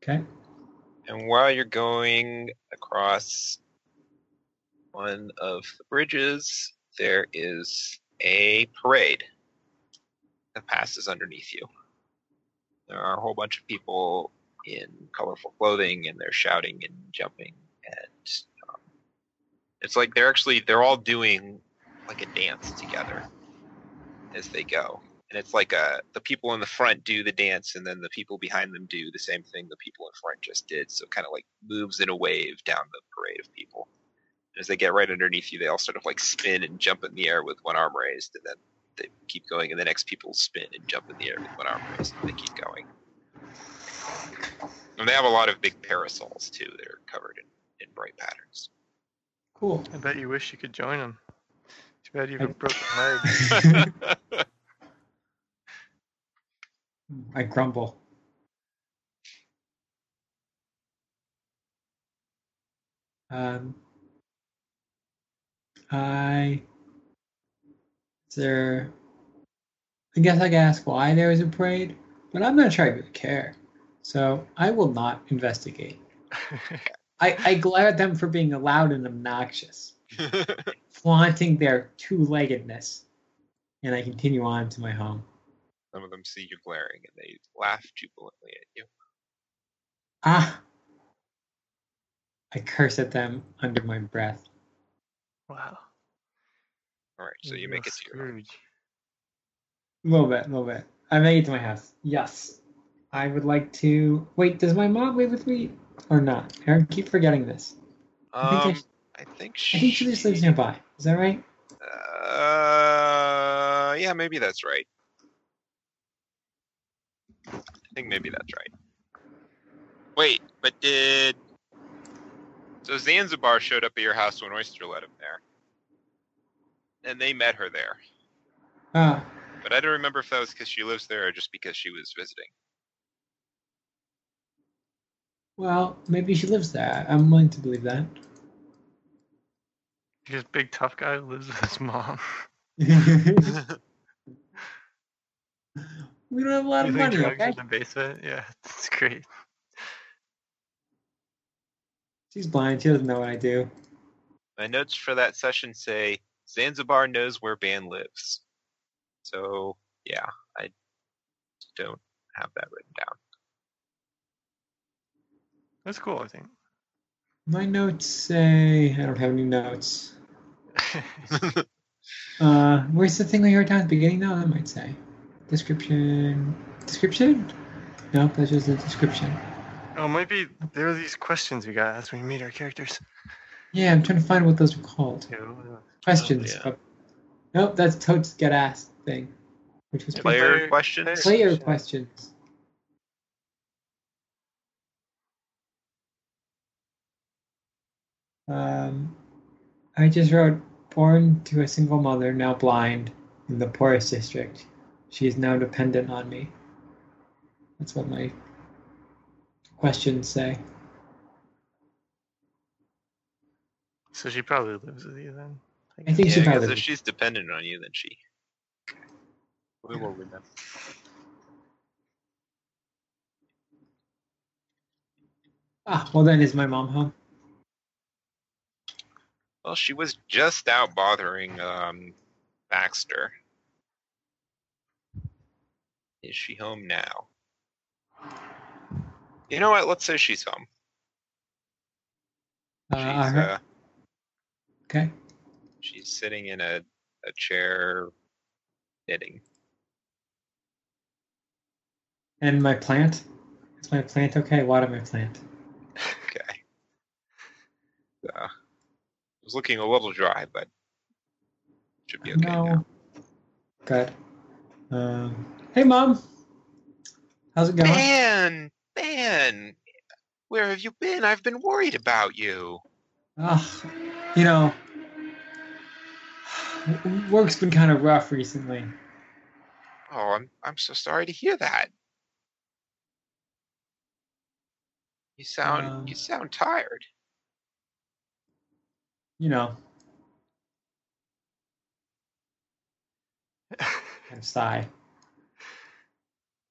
Okay. And while you're going across one of the bridges, there is a parade that passes underneath you. There are a whole bunch of people in colorful clothing, and they're shouting and jumping, and um, it's like they're actually they're all doing like a dance together as they go. And it's like a the people in the front do the dance and then the people behind them do the same thing the people in front just did. So kind of like moves in a wave down the parade of people. As they get right underneath you they all sort of like spin and jump in the air with one arm raised and then they keep going and the next people spin and jump in the air with one arm raised and they keep going and they have a lot of big parasols too that are covered in, in bright patterns Cool. I bet you wish you could join them. Too bad you have a I- broken leg. I grumble. Um, I. Is there. I guess I can ask why there is a parade, but I'm not sure I really care. So I will not investigate. I, I glare at them for being loud and obnoxious, flaunting their two-leggedness, and I continue on to my home. Some of them see you glaring and they laugh jubilantly at you. Ah! I curse at them under my breath. Wow. All right, so you make it to your home. A little bit, a little bit. I make it to my house. Yes. I would like to. Wait, does my mom live with me or not? I keep forgetting this. I think, Um, I, I think I think she just lives nearby. Is that right? Uh, yeah, maybe that's right. I think maybe that's right. Wait, but did so Zanzibar showed up at your house when Oyster let him there, and they met her there. Ah, But I don't remember if that was because she lives there or just because she was visiting. Well, maybe she lives there. I'm willing to believe that. This big tough guy who lives with his mom. we don't have a lot of money, okay? in the basement. Yeah, it's great. She's blind. She doesn't know what I do. My notes for that session say Zanzibar knows where Ban lives. So yeah, I don't have that written down. That's cool, I think. My notes say I don't have any notes. Uh, where's the thing we heard down at the beginning? Though that might say description. Description? Nope, that's just a description. oh, maybe there are these questions we got as we meet our characters. Yeah, I'm trying to find what those are called. too. Questions. yeah. Oh, Nope, that's Toad's get asked thing, which was Player Player- questions. player- player Yeah. questions. Um, I just wrote, born to a single mother, now blind, in the poorest district. She is now dependent on me. That's what my questions say. So she probably lives with you then. I think she Yeah, because probably. if she's dependent on you, then she. We will them. Ah, well then, is my mom home? Well, she was just out bothering um, Baxter. Is she home now? You know what? Let's say she's home. Uh, She's uh, okay. she's sitting in a, a chair knitting. And my plant? Is my plant okay? Water my plant. Okay. Uh, it was looking a little dry, but should be okay no. now. Good. Um, hey, mom. How's it going? Man, man, where have you been? I've been worried about you. Ugh, you know, work's been kind of rough recently. Oh, I'm I'm so sorry to hear that. You sound Um, you sound tired. You know, of sigh.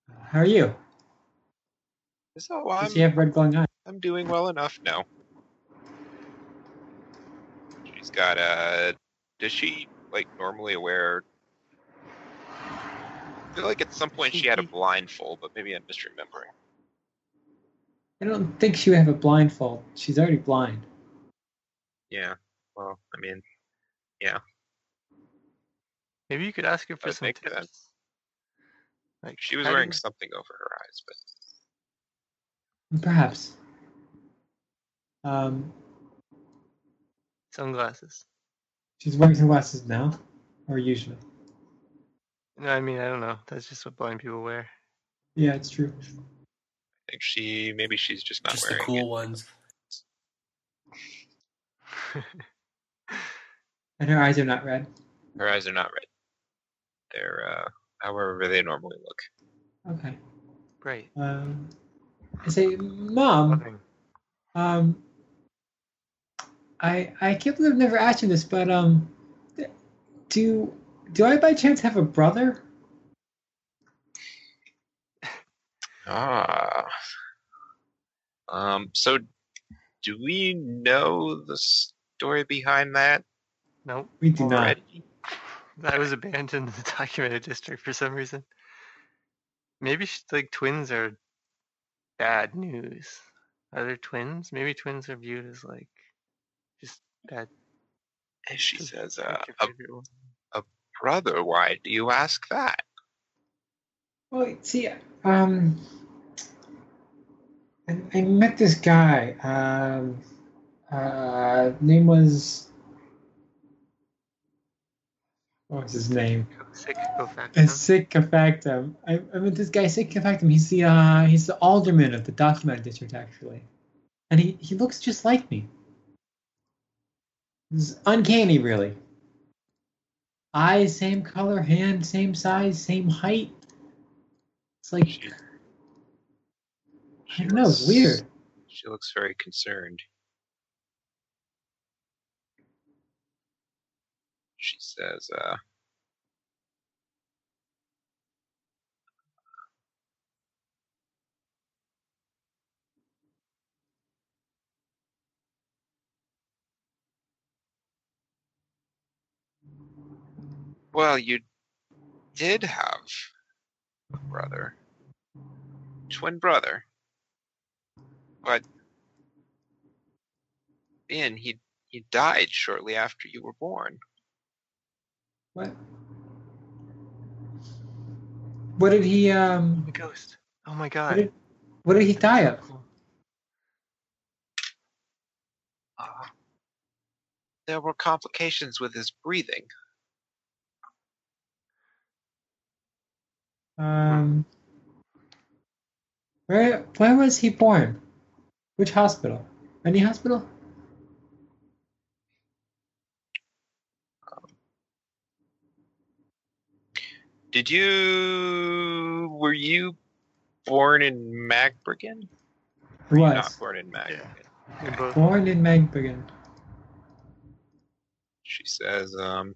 Uh, How are you? So I'm Does she have red glowing eyes? I'm doing well enough now. She's got a. Does she like normally wear? I feel like at some point she had a blindfold, but maybe I'm misremembering. I don't think she would have a blindfold. She's already blind. Yeah. Well, I mean, yeah. Maybe you could ask her for I some think that- tips. Like she was wearing you- something over her eyes, but Perhaps. Um, sunglasses. she's wearing sunglasses now, or usually. No, I mean I don't know. That's just what blind people wear. Yeah, it's true. I think she maybe she's just not Just the wearing cool it. ones. And her eyes are not red. Her eyes are not red. They're uh, however they normally look. Okay. Great. Um, I say, Mom, Nothing. um, I I can't believe I've never asked you this, but um, do do I by chance have a brother? Ah. Um. So, do we know the story behind that Nope. We do not. already? That was abandoned in the documented district for some reason. Maybe sh- like twins are bad news. Are there twins? Maybe twins are viewed as like just bad. And she just says, pick uh, your a brother, why do you ask that? Well, see, um, I, I met this guy. Um, uh, name was what was his name? Sick go fact. Uh, Sick. I, I met this guy, Sick Factum. He's the uh, he's the alderman of the documented district, actually, and he he looks just like me. It's uncanny, really. Eyes, same color, hand, same size, same height. It's like She, I don't know, it's weird. She looks very concerned. She says, uh, Well, you did have a brother, twin brother, but Ian, he he died shortly after you were born. What? What did he um? A ghost. Oh my What god. did, what did he die of? Uh, there were complications with his breathing. Um, where where was he born? Which hospital? Any hospital? Did you were you born in Magbergen? Were you Was not born in Magbergen? We both. born in Magbergen. She says, um,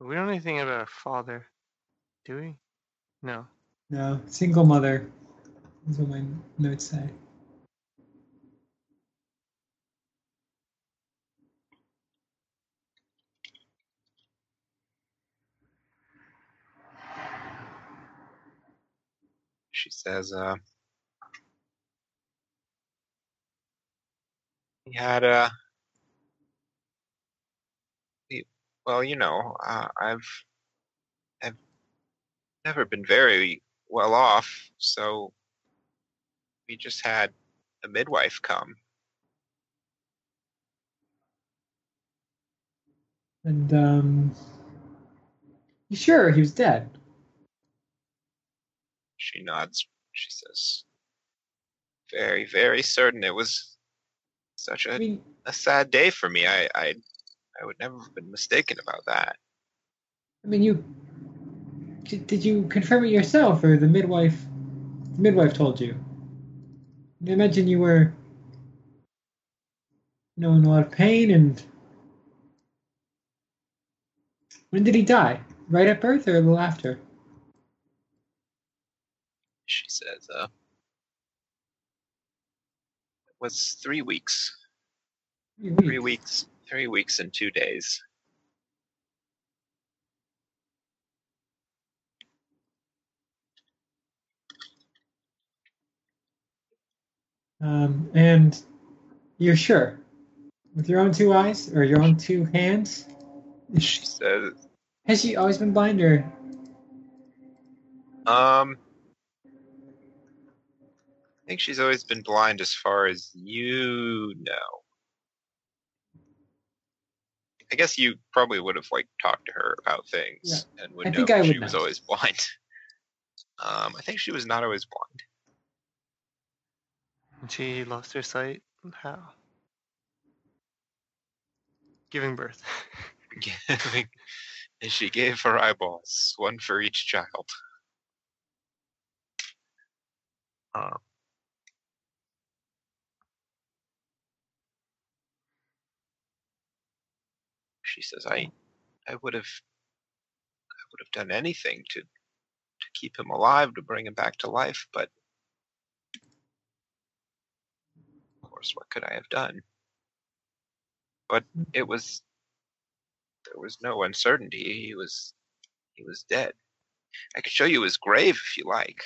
We don't know anything about our father, do we? No. No, single mother. That's what my notes say. She says, uh, he had a, he, well, you know, uh, I've, I've never been very well off, so we just had a midwife come. And um, you sure he was dead? She nods. She says, very, very certain it was such I a, mean, a sad day for me. I, I, I would never have been mistaken about that. I mean, you did, did you confirm it yourself, or the midwife? The midwife told you. I imagine you were, you know, in a lot of pain. And when did he die? Right at birth, or a little after? She says, uh, it was three weeks. Three weeks. Three weeks and two days. Um, and you're sure, with your own two eyes or your own two hands? She says, Has she always been blind, or um, I think she's always been blind as far as you know. I guess you probably would have like talked to her about things and would I know think I if would she was know. always blind. Um, I think she was not always blind. She lost her sight. How? Giving birth. Giving, and she gave her eyeballs, one for each child. Uh, she says, "I, I would have, I would have done anything to, to keep him alive, to bring him back to life, but of course, what could I have done? But it was there was no uncertainty. He was he was dead. I could show you his grave if you like.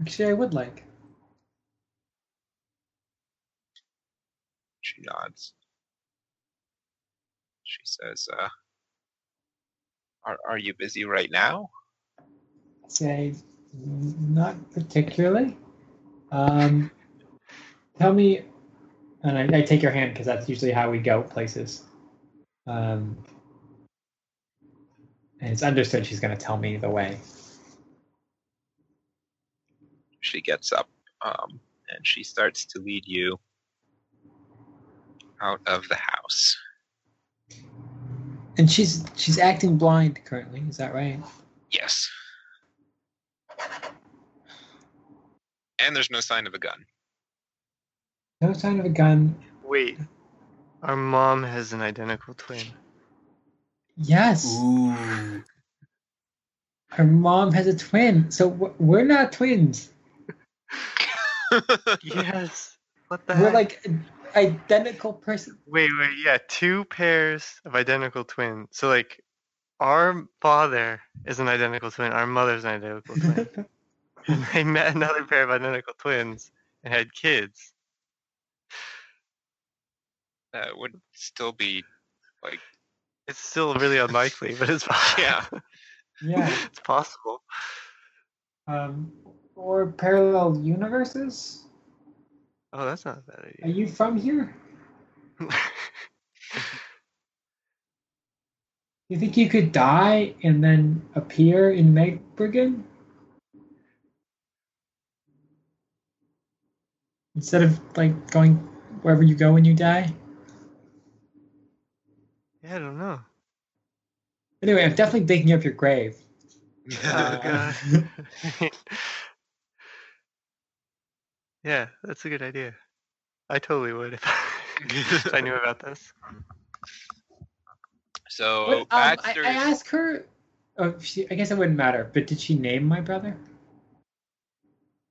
Actually, I would like. She nods. She says, uh, are, are you busy right now? Say, not particularly. Um, tell me, and I, I take your hand because that's usually how we go places. Um, and it's understood she's going to tell me the way. She gets up um, and she starts to lead you out of the house. And she's she's acting blind currently. Is that right? Yes. And there's no sign of a gun. No sign of a gun. Wait, our mom has an identical twin. Yes, Ooh. her mom has a twin. So we're not twins. Yes. What the We're heck? like identical person. Wait, wait, yeah, two pairs of identical twins. So like, our father is an identical twin. Our mother's an identical twin. and they met another pair of identical twins and had kids. that would still be like It's still really unlikely, but it's possible. Yeah. yeah. it's possible. Um, or parallel universes. Oh, that's not a bad idea. Are you from here? You think you could die and then appear in Megbriggen? Instead of like going wherever you go when you die? yeah, I don't know. Anyway, I'm definitely digging up your grave. Oh, Uh, God. yeah, that's a good idea. I totally would if I, if I knew about this. so What- um, I, Baxter's I asked her. Oh, she, I guess it wouldn't matter. But did she name my brother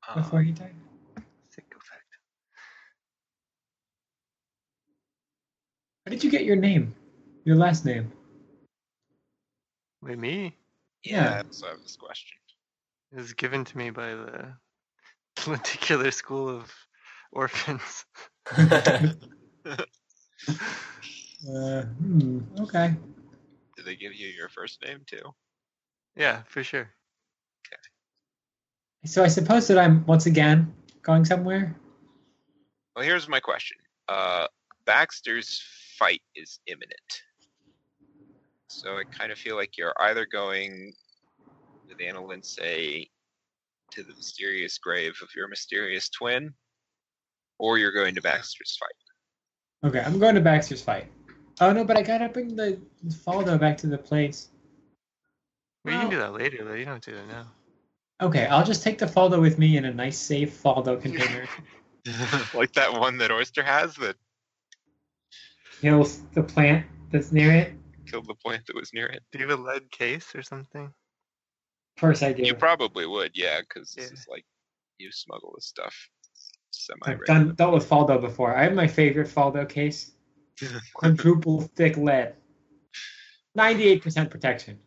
uh, before he died? Sick effect. How did you get your name? Your last name? Wait, me? yeah, so I have this question. It was given to me by the lenticular school of orphans. Uh, hmm, okay. Did they give you your first name too? Yeah, for sure. Okay. So I suppose that I'm once again going somewhere. Well, here's my question. Uh, Baxter's fight is imminent. So I kind of feel like you're either going with Anna Lindsay to the mysterious grave of your mysterious twin, or you're going to Baxter's fight. Okay, I'm going to Baxter's fight. Oh no, but I gotta bring the Faldo back to the place. Well, you can do that later, though. You don't do that now. Okay, I'll just take the Faldo with me in a nice, safe Faldo container. like that one that Oyster has that Kills the plant that's near it. killed the plant that was near it. Do you have a lead case or something? Of course I do. You probably would, yeah, because this Yeah. is like you smuggle this stuff semi I've done dealt with Faldo before. I have my favorite Faldo case. Quadruple thick lead. 98% protection.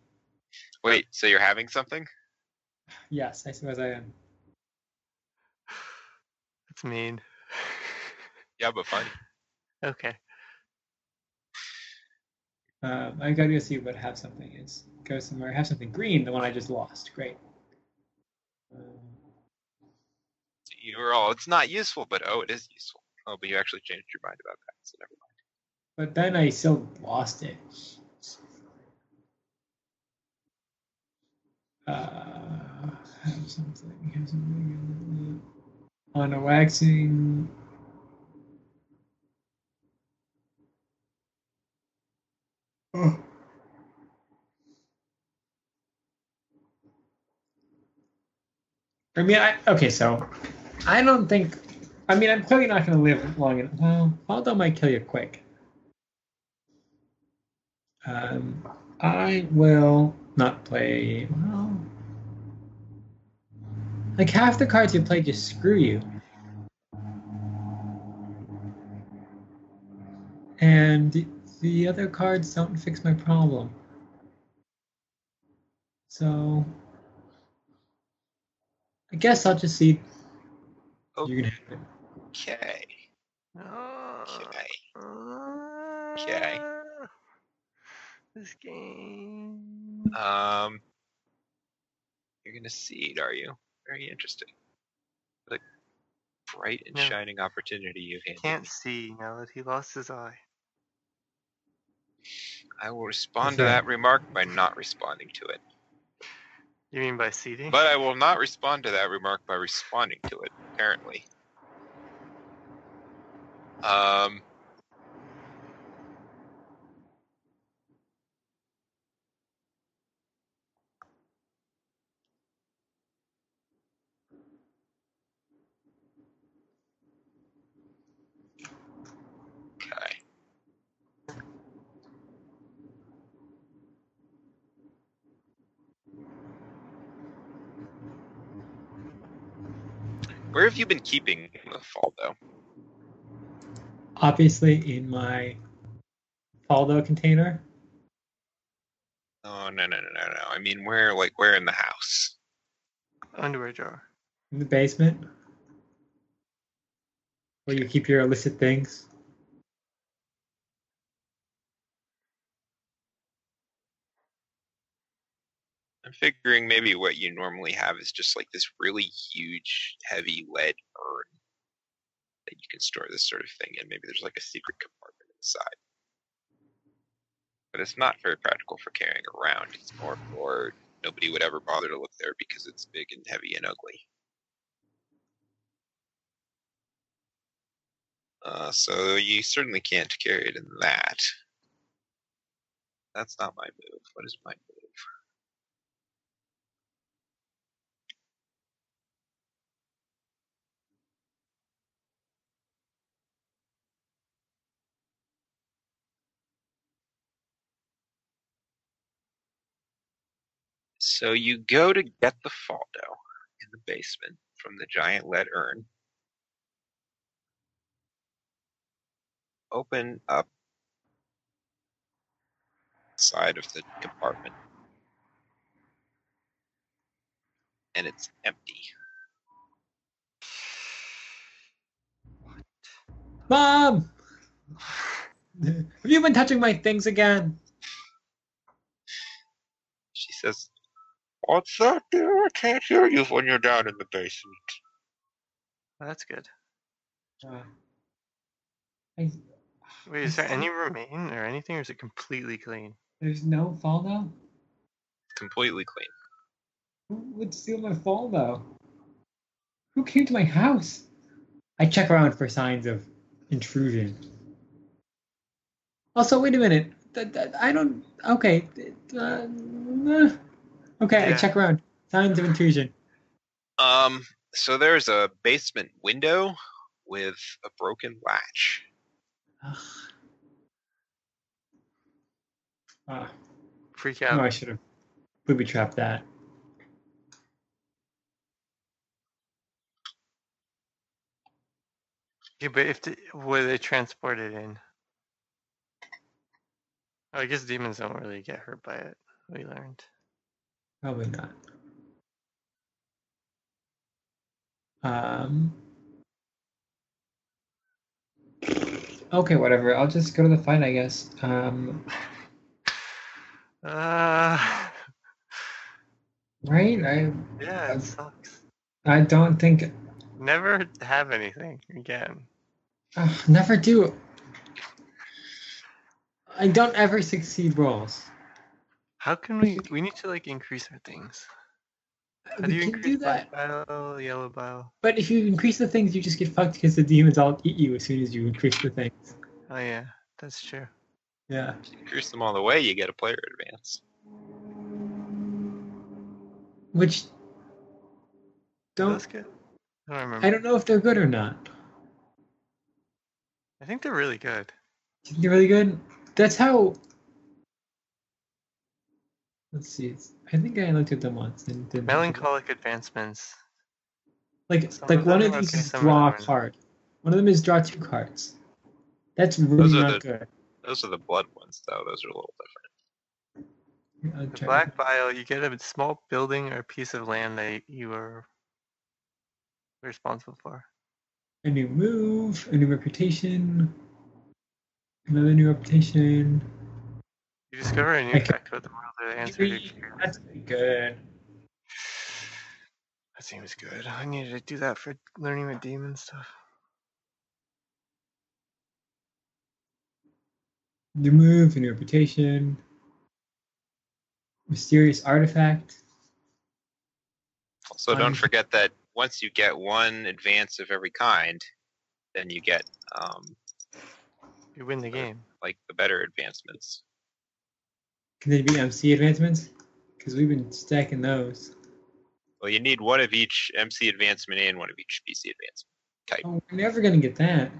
Wait, so you're having something? Yes, I suppose I am. That's mean. Yeah, but fine. okay. Um, I gotta go see what have something is. Go somewhere. Have something green, the one I just lost. Great. Um, You were all, it's not useful, but oh, it is useful. Oh, but you actually changed your mind about that, so never mind. but then I still lost it. Uh, have something. Have something. On a waxing. I mean, I okay. So, I don't think. I mean, I'm clearly not going to live long enough. Well, Aldo might kill you quick. Um, I will not play. Well, like half the cards you play just screw you. and the, the other cards don't fix my problem. So I guess I'll just see. Oh. You're gonna have it. Okay. Uh, Okay. uh, Okay. This game. Um, you're gonna seed, are you? Very interesting. The bright and No. shining opportunity you've handed Can't see now that he lost his eye. I will respond to that remark by not responding to it. You mean by seeding? But I will not respond to that remark by responding to it, apparently. Um, okay. Where have you been keeping the Faldo? Obviously, in my Faldo container. Oh no no no no no! I mean, where like where in the house? Underwear drawer. in the basement where you keep your illicit things. I'm figuring maybe what you normally have is just like this really huge, heavy lead urn that you can store this sort of thing in. Maybe there's like a secret compartment inside. But it's not very practical for carrying around. It's more for nobody would ever bother to look there because it's big and heavy and ugly. Uh, so you certainly can't carry it in that. That's not my move. What is my move? So you go to get the Faldo in the basement from the giant lead urn. Open up side of the compartment. And it's empty. What? Mom! Have you been touching my things again? She says, What's that there? I can't hear you when you're down in the basement. That's good. Uh, I, Wait, is there any remain or anything, or is it completely clean? there's no Faldo? Completely clean. Who would steal my Faldo? Who came to my house? I check around for signs of intrusion. Also, wait a minute. Th- th- I don't. Okay. Uh, okay, I Yeah. check around. Signs of intrusion. Um, so there's a basement window with a broken latch. Ugh. Ah, Freak oh, out. I should have booby trapped that. Yeah, but if the, were they transported in? Oh, I guess demons don't really get hurt by it. We learned. Probably not. Um. Okay, whatever. I'll just go to the fight, I guess. Um, Uh, right? I yeah, Um, it sucks. I don't think. Never have anything again. Uh, never do. I don't ever succeed rolls. How can we? We need to like increase our things. How do you can increase do that. bile, yellow bile? But if you increase the things, you just get fucked because the demons all eat you as soon as you increase the things. Oh yeah, that's true. Yeah. If you increase them all the way, you get a player advance. Which don't That's good. I don't remember. I don't know if they're good or not. I think they're really good. You think they're really good? That's how. Let's see. It's, I think I looked at them once and didn't. Melancholic advancements. Like Some like of one of these okay, is draw a them are not. card. One of them is draw two cards. That's really Those are not the- good. Those are the blood ones, though. Those are a little different. The black vial, you get a small building or piece of land that you are responsible for. A new move, a new reputation, another new reputation. You discover a new I can- fact about the world that answered your Three. That's good. That seems good. I needed to do that for learning with demon stuff. New move, a new reputation. Mysterious artifact. Also, Um, don't forget that once you get one advance of every kind, then you get um, You win the game. like the better advancements. Can they be MC advancements? Because we've been stacking those. Well, you need one of each MC advancement and one of each PC advancement type. Oh, we're never gonna get that.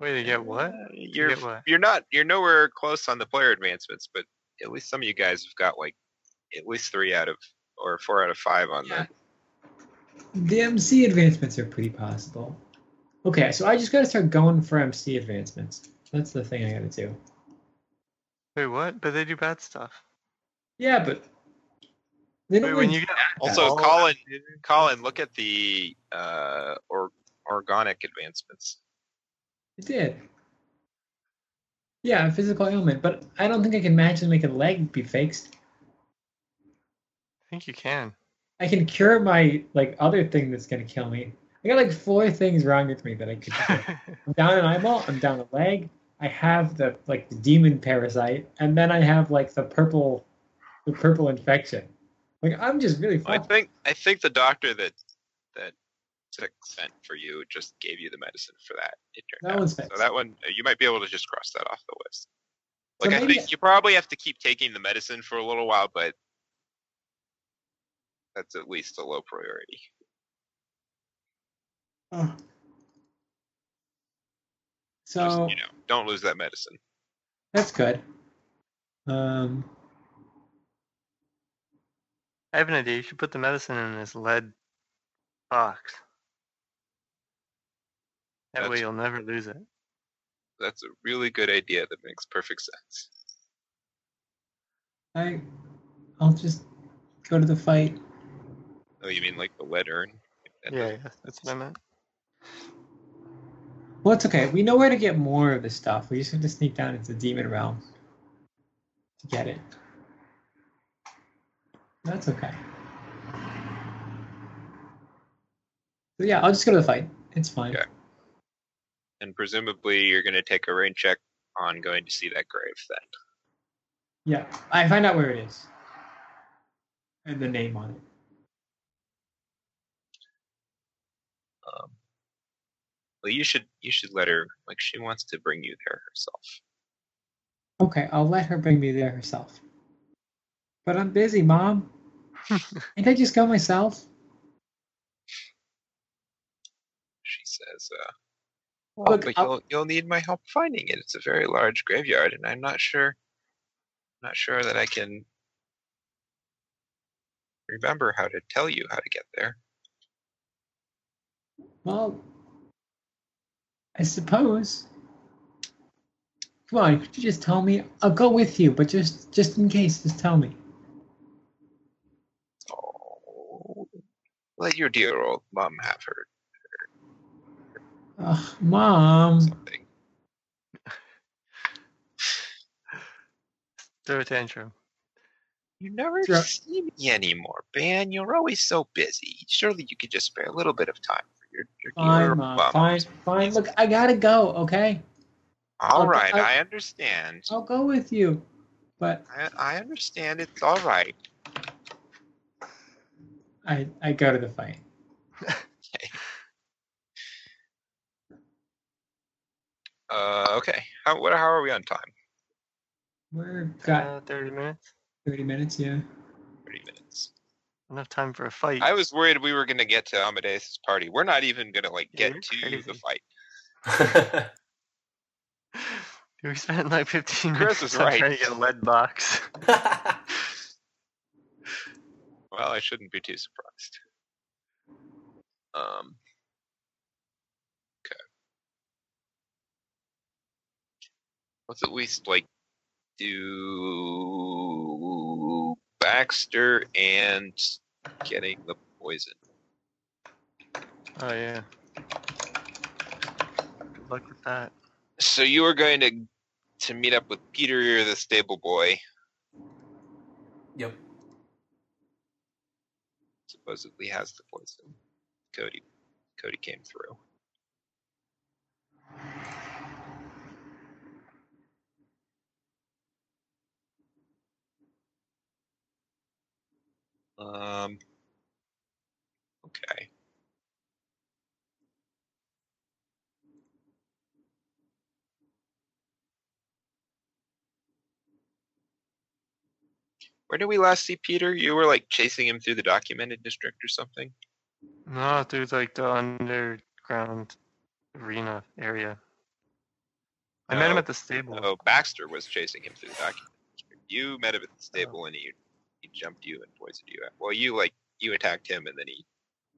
Wait, to get what? Uh, You're get what? you're not you're nowhere close on the player advancements, but at least some of you guys have got like at least three out of or four out of five on Yeah. the The MC advancements are pretty possible. Okay, so I just gotta start going for MC advancements. That's the thing I gotta do. Wait, what? But they do bad stuff. Yeah, but they Wait, don't when you get Also, Colin- Colin, look at the uh or organic advancements. It did. Yeah, a physical ailment, but I don't think I can magically make a leg be fixed. I think you can. I can cure my like other thing that's gonna kill me. I got like four things wrong with me that I could. I'm down an eyeball, I'm down a leg, I have the like the demon parasite, and then I have like the purple the purple infection. Like I'm just really I think I think the doctor that that Sick sent for you just gave you the medicine for that. That out. one's so that one you might be able to just cross that off the list. So Like I maybe- think you probably have to keep taking the medicine for a little while, but that's at least a low priority. Oh. Just, So you know, don't lose that medicine. that's good. Um, I have an idea. You should put the medicine in this lead box. That way you'll never lose it. That's a really good idea that makes perfect sense. I I'll just go to the fight. Oh, you mean like the lead urn? That Yeah, yeah, that's what I meant. Well, it's okay. We know where to get more of this stuff. We just have to sneak down into the demon realm to get it. That's okay. So yeah, I'll just go to the fight. It's fine. Okay. And presumably you're going to take a rain check on going to see that grave then. Yeah, I find out where it is and the name on it. Well, you should you should let her like she wants to bring you there herself. Okay, I'll let her bring me there herself. But I'm busy, Mom. Can't I just go myself? She says, uh, Look, "Well, but I'll- you'll you'll need my help finding it. It's a very large graveyard, and I'm not sure not sure that I can remember how to tell you how to get there." Well, I suppose. Come on, could you just tell me? I'll go with you, but just just in case, just tell me. Oh, let your dear old mom have her Ugh, Mom. something. Throw a tantrum. You never Sure. see me anymore, Ben. You're always so busy. Surely you could just spare a little bit of time for your, your dear Fine, old Mom. mom. Fine, fine. Look, I gotta go. Okay, All I'll- right, I'll- I understand. I'll go with you, but I, I understand. It's all right. I I go to the fight. okay. Uh, okay. How what? How are we on time? We're got Uh, 30 minutes. thirty minutes. Yeah. Thirty minutes. Enough time for a fight. I was worried we were gonna get to Amadeus' party. We're not even gonna like get you're to the fight. we spent like 15 Chris minutes is on right. trying to get a lead box. Well, I shouldn't be too surprised. Um. Okay. let's at least like do Baxter and getting the poison. Oh yeah. Good luck with that. So you are going to to meet up with Peter, the stable boy. Yep. Supposedly has the poison. Cody, Cody came through. Um. Okay. Where did we last see Peter? You were like chasing him through the documented district or something. No, through like the underground arena area. I met him Oh, at the stable. Oh, Baxter was chasing him through the documented district. You met him at the stable and he he jumped you and poisoned you. Well, you like you attacked him and then he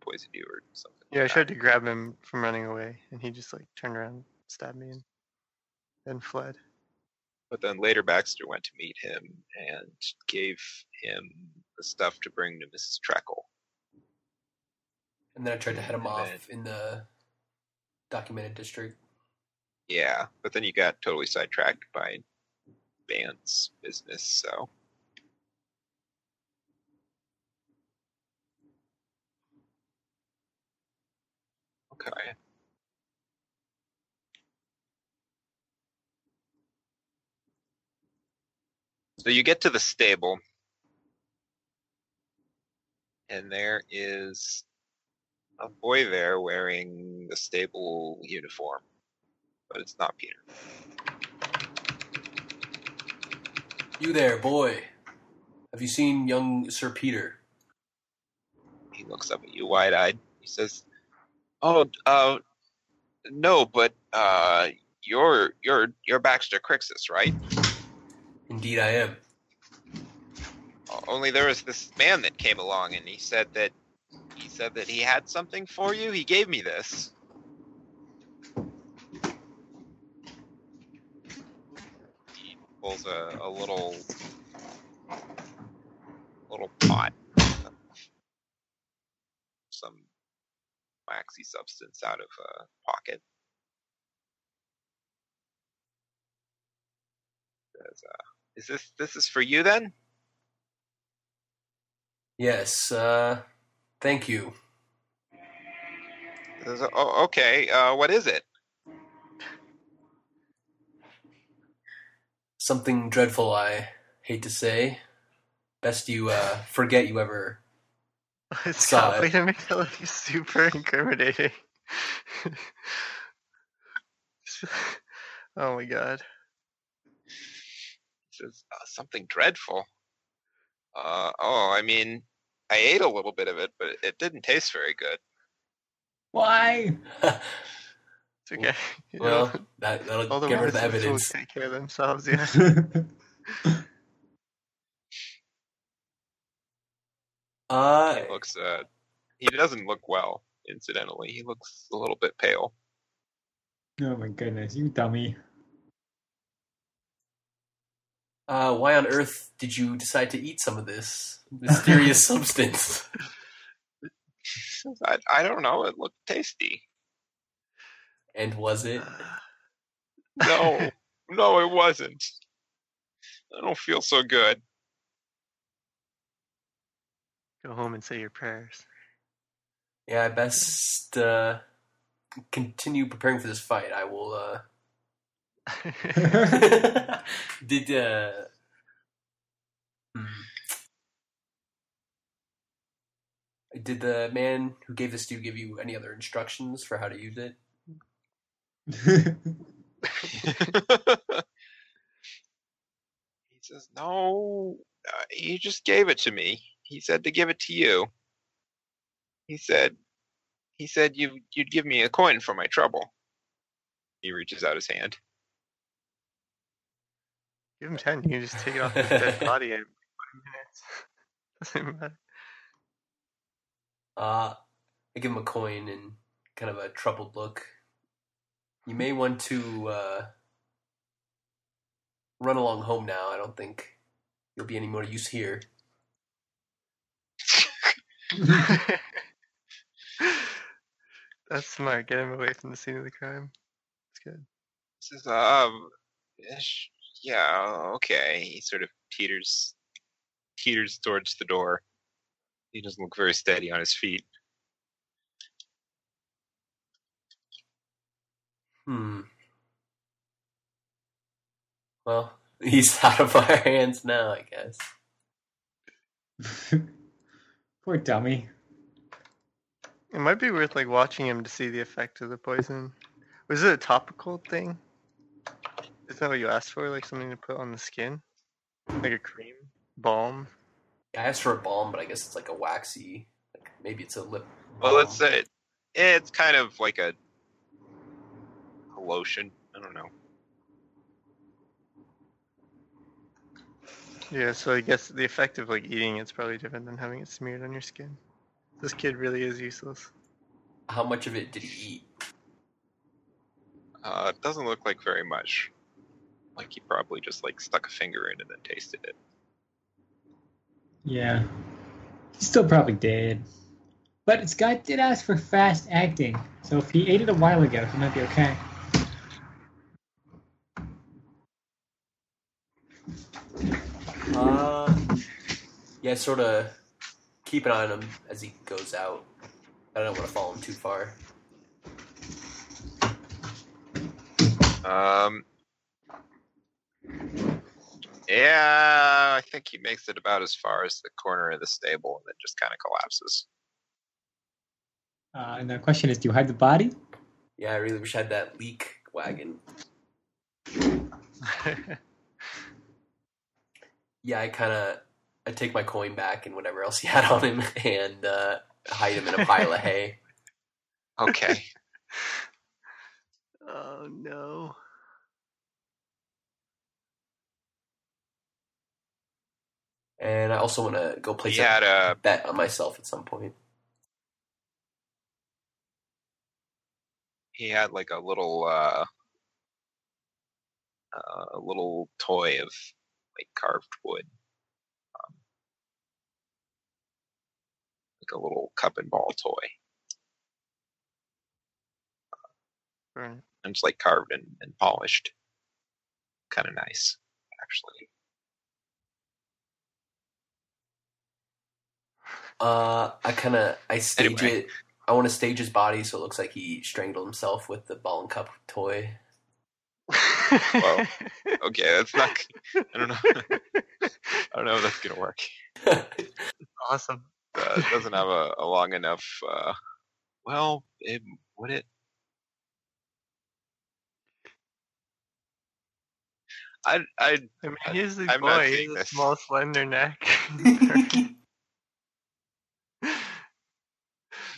poisoned you or something. Yeah, I like that. tried to grab him from running away, and he just like turned around, stabbed me, and then fled. But then later Baxter went to meet him and gave him the stuff to bring to Mrs. Treckle. And then I tried to head him And off then- in the documented district. Yeah, but then you got totally sidetracked by Van's business, so So you get to the stable, and there is a boy there wearing the stable uniform, but it's not Peter. You there, boy. Have you seen young Sir Peter? He looks up at you wide eyed. He says, "Oh, uh, no, but uh, you're you're you're Baxter Crixus, right? Indeed, I am. Only there was this man that came along, and he said that he said that he had something for you. He gave me this." He pulls a, a little little pot, of some waxy substance out of a pocket. Says, uh, is this this is for you then? Yes, uh, thank you. Says, oh, okay. Uh, what is it? Something dreadful, I hate to say. Best you uh, forget you ever. It's Saw got it. way to make it look super incriminating. oh my god. He says uh, something dreadful. Uh, oh, I mean, I ate a little bit of it, but it didn't taste very good. Why? It's okay. You know, well, that, that'll all the get rid of the medicines will evidence. take care of themselves. Yeah. Uh, He looks. Uh, he doesn't look well. Incidentally, he looks a little bit pale. oh my goodness, you dummy. uh, why on earth did you decide to eat some of this mysterious substance? I, I don't know. It looked tasty. And was it? No, no, it wasn't. I don't feel so good. Go home and say your prayers. Yeah, I best uh, continue preparing for this fight. I will. Uh... Did uh... hmm. Did the man who gave this to you give you any other instructions for how to use it? he says, "No, uh, he just gave it to me. He said to give it to you. He said, he said you you'd give me a coin for my trouble." He reaches out his hand. Give him 10. You can just take it off his dead body in five minutes. Doesn't matter. Uh, I give him a coin and kind of a troubled look. You may want to uh, run along home now. I don't think you'll be any more use here. That's smart. Get him away from the scene of the crime. It's good. This is um, ish, yeah, okay. He sort of teeters, teeters towards the door. He doesn't look very steady on his feet. Hmm. Well, he's out of our hands now, I guess. Poor dummy. It might be worth like watching him to see the effect of the poison. Was it a topical thing? Is that what you asked for? Like something to put on the skin? Like a cream? Balm? I asked for a balm, but I guess it's like a waxy. Like maybe it's a lip. Well, balm. let's say eh, it's kind of like a, a lotion. I don't know. Yeah, so I guess the effect of like eating it's probably different than having it smeared on your skin. This kid really is useless. How much of it did he eat? Uh, it doesn't look like very much. Like he probably just like stuck a finger in and then tasted it. Yeah. He's still probably dead. But this guy did ask for fast acting, so if he ate it a while ago, he might be okay. Uh, yeah, sort of keep an eye on him as he goes out. I don't want to follow him too far. Um. Yeah, I think he makes it about as far as the corner of the stable and then just kind of collapses. Uh, and the question is, do you hide the body? Yeah, I really wish I had that leak wagon. Yeah, I kind of I take my coin back and whatever else he had on him and uh, hide him in a pile of hay. Okay. oh no. And I also want to go place he had a a bet on myself at some point. he had like a little uh, uh a little toy of like carved wood. Um, like a little cup and ball toy. Burn it. And it's like carved and, and polished. Kind of nice, actually. Uh, I kind of I stage Anyway. it. I want to stage his body so it looks like he strangled himself with the ball and cup toy. Well, Okay, that's not. I don't know. I don't know if that's gonna work. awesome. Uh, it doesn't have a, a long enough. Uh, well, it would it. I I I mean, he's the I'm boy. He's a this. small, slender neck.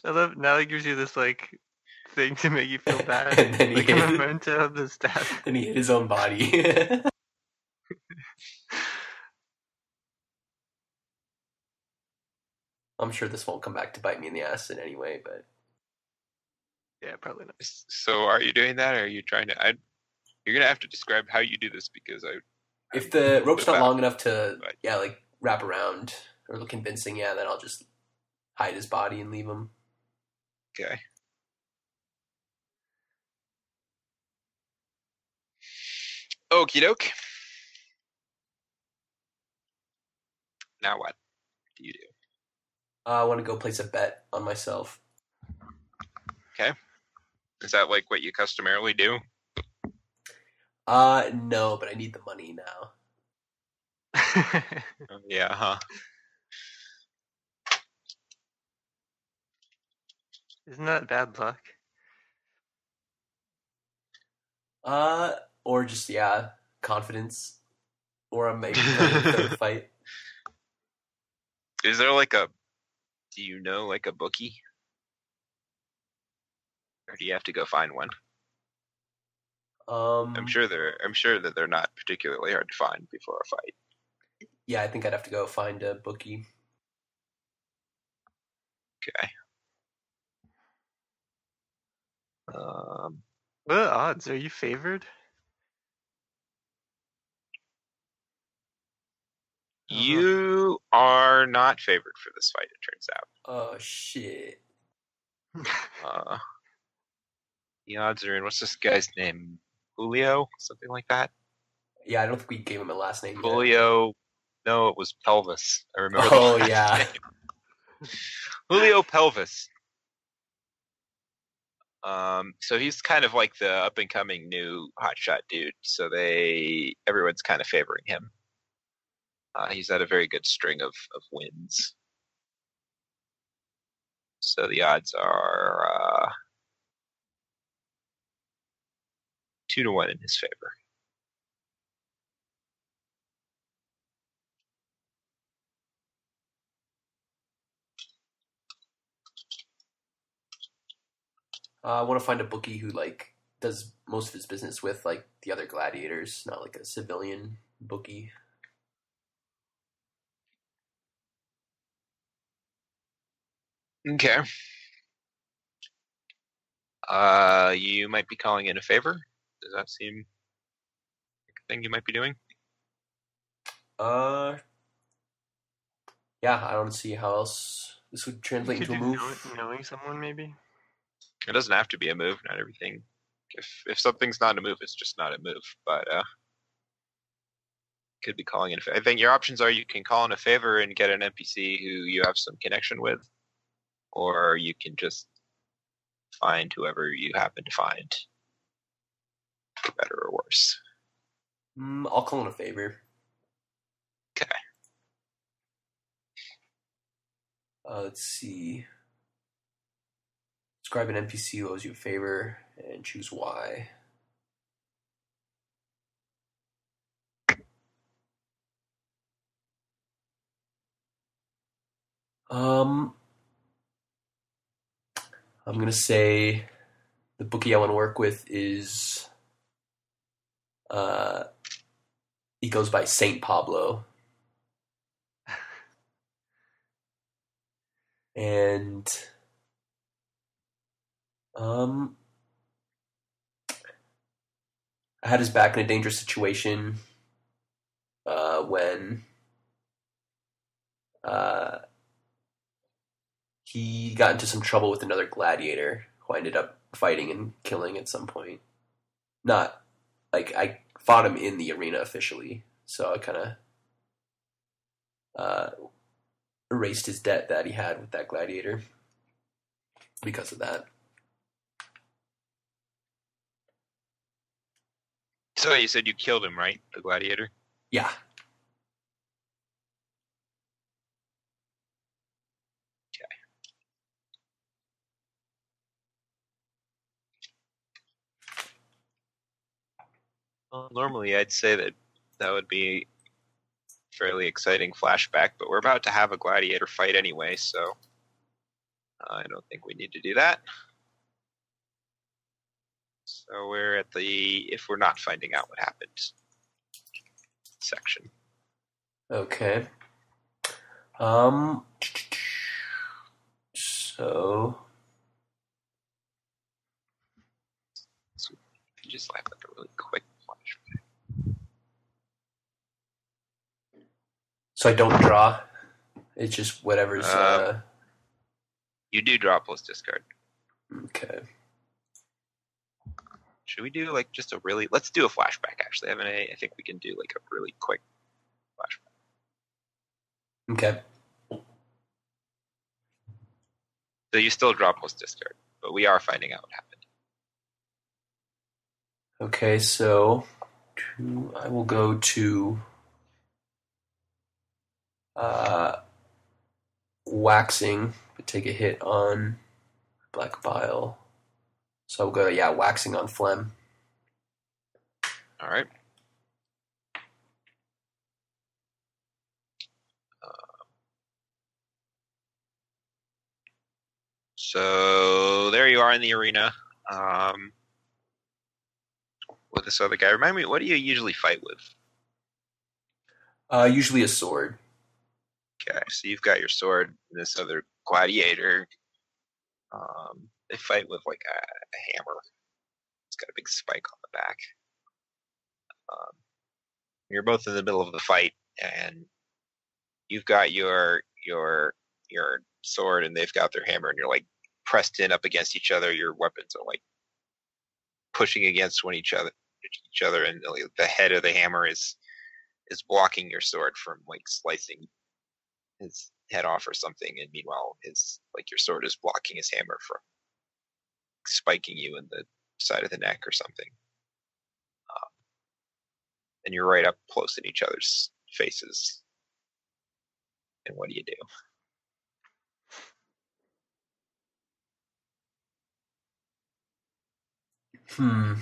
I love now it gives you this like thing to make you feel bad, And then he like a hit- memento of the stab. then he hit his own body. I'm sure this won't come back to bite me in the ass in any way, but Yeah, probably not. so are you doing that, or are you trying to? I you're gonna have to describe how you do this because I if the rope's not long enough to Right. yeah like wrap around or look convincing, yeah, then I'll just hide his body and leave him. okay. Okie doke. Now what do you do? Uh, I want to go place a bet on myself. Okay. Is that like what you customarily do? Uh, no, but I need the money now. Yeah, huh? Isn't that bad luck? Uh, or just yeah, confidence, or maybe a third fight. Is there like a? Do you know like a bookie? Or do you have to go find one? Um, I'm sure they're. I'm sure that they're not particularly hard to find before a fight. Yeah, I think I'd have to go find a bookie. Okay. Um, What odds? Are you favored? Don't know. You are not favored for this fight, it turns out. Oh shit. Uh, the odds are in. What's this guy's name? Julio? Something like that? Yeah, I don't think we gave him a last name. yet. Julio. No, it was Pelvis. I remember. Oh, the yeah. Julio Pelvis. Um, so he's kind of like the up and coming new hotshot dude. So they everyone's kind of favoring him. Uh, he's had a very good string of of wins. So the odds are uh, two to one in his favor. Uh, I want to find a bookie who like does most of his business with like the other gladiators, not like a civilian bookie. Okay. Uh, you might be calling in a favor. Does that seem like a thing you might be doing? Uh, yeah, I don't see how else this would translate into a move. know- knowing someone maybe? It doesn't have to be a move. Not everything. If if something's not a move, it's just not a move. But uh, could be calling in. I think your options are you can call in a favor and get an NPC who you have some connection with, or you can just find whoever you happen to find, for better or worse. Mm, I'll call in a favor. Okay. Uh, let's see. Describe an NPC who owes you a favor and choose why. Um, I'm gonna say the bookie I want to work with is uh, he goes by Saint Pablo, and um, I had his back in a dangerous situation uh, when uh, he got into some trouble with another gladiator who I ended up fighting and killing at some point. Not like I fought him in the arena officially, so I kind of uh, erased his debt that he had with that gladiator because of that. So you said you killed him, right? The gladiator. Yeah. Well, normally I'd say that that would be a fairly exciting flashback, but we're about to have a gladiator fight anyway, so I don't think we need to do that. So we're at the if we're not finding out what happened section. Okay. Um. So just like like a really quick flashback. So I don't draw. It's just whatever's. Uh, You do draw plus discard. okay. Should we do like just a really? Let's do a flashback. Actually, I haven't. I I think we can do like a really quick flashback. Okay. So you still draw plus discard, but we are finding out what happened. Okay. So I will go to uh, waxing, but take a hit on black bile. So I'll go. Yeah, waxing on phlegm. All right. Uh, So there you are in the arena um, with this other guy. Remind me, what do you usually fight with? Uh, usually a sword. Okay, so you've got your sword, and this other gladiator. Um, they fight with like a, a hammer. It's got a big spike on the back. Um, you're both in the middle of the fight, and you've got your your your sword and they've got their hammer and you're like pressed in up against each other. Your weapons are like pushing against one each other each other and the head of the hammer is is blocking your sword from like slicing his head off or something and meanwhile his like your sword is blocking his hammer from spiking you in the side of the neck or something um, and you're right up close in each other's faces and what do you do Hmm.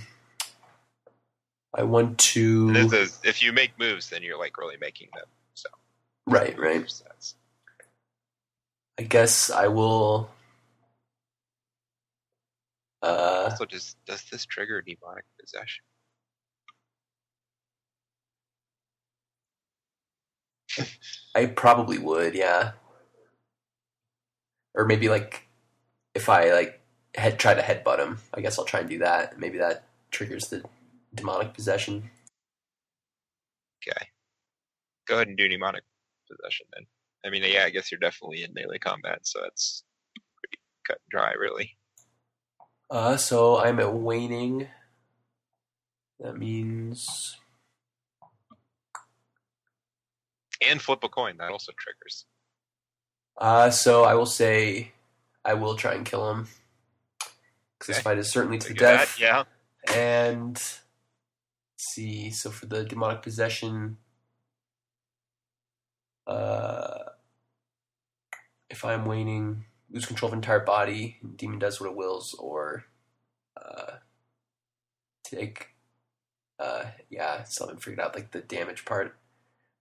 I want to. Is, if you make moves then you're like really making them Right, right. That's- I guess I will. Uh, also does does this trigger demonic possession I probably would, yeah. Or maybe like if I like head try to headbutt him, I guess I'll try and do that. Maybe that triggers the demonic possession. Okay. Go ahead and do demonic possession then. I mean, yeah, I guess you're definitely in melee combat, so that's pretty cut and dry, really. Uh, so I'm at waning. That means And flip a coin, that also triggers. uh, so I will say I will try and kill him because this fight is certainly to the Figure that, death. yeah. And let's see, so for the demonic possession, uh, if I'm waning, lose control of entire body, demon does what it wills, or uh, take, uh, yeah, still haven't figured out like the damage part.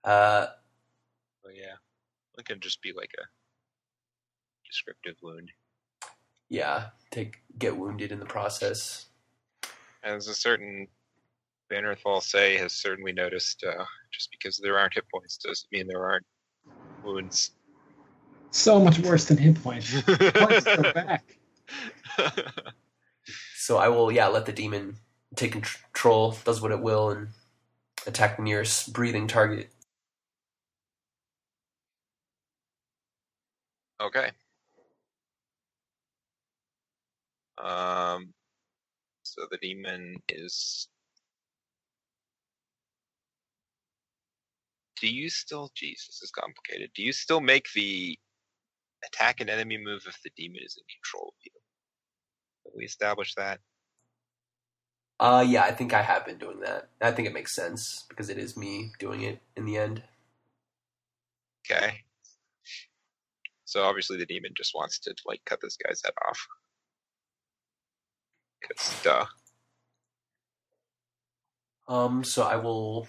Uh, Oh, yeah. It can just be like a descriptive wound. yeah, take get wounded in the process. As a certain Bannerthal say has certainly noticed, uh, just because there aren't hit points doesn't mean there aren't wounds. So much worse than hit points. Points go back. So I will, yeah, let the demon take control, does what it will, and attack the nearest breathing target. Okay. Um, so the demon is. Do you still? This is complicated. Do you still make the attack an enemy move if the demon is in control of you? Have we established that? Uh, yeah, I think I have been doing that. I think it makes sense because it is me doing it in the end. Okay. So obviously the demon just wants to like cut this guy's head off. Cause duh. Um, so I will.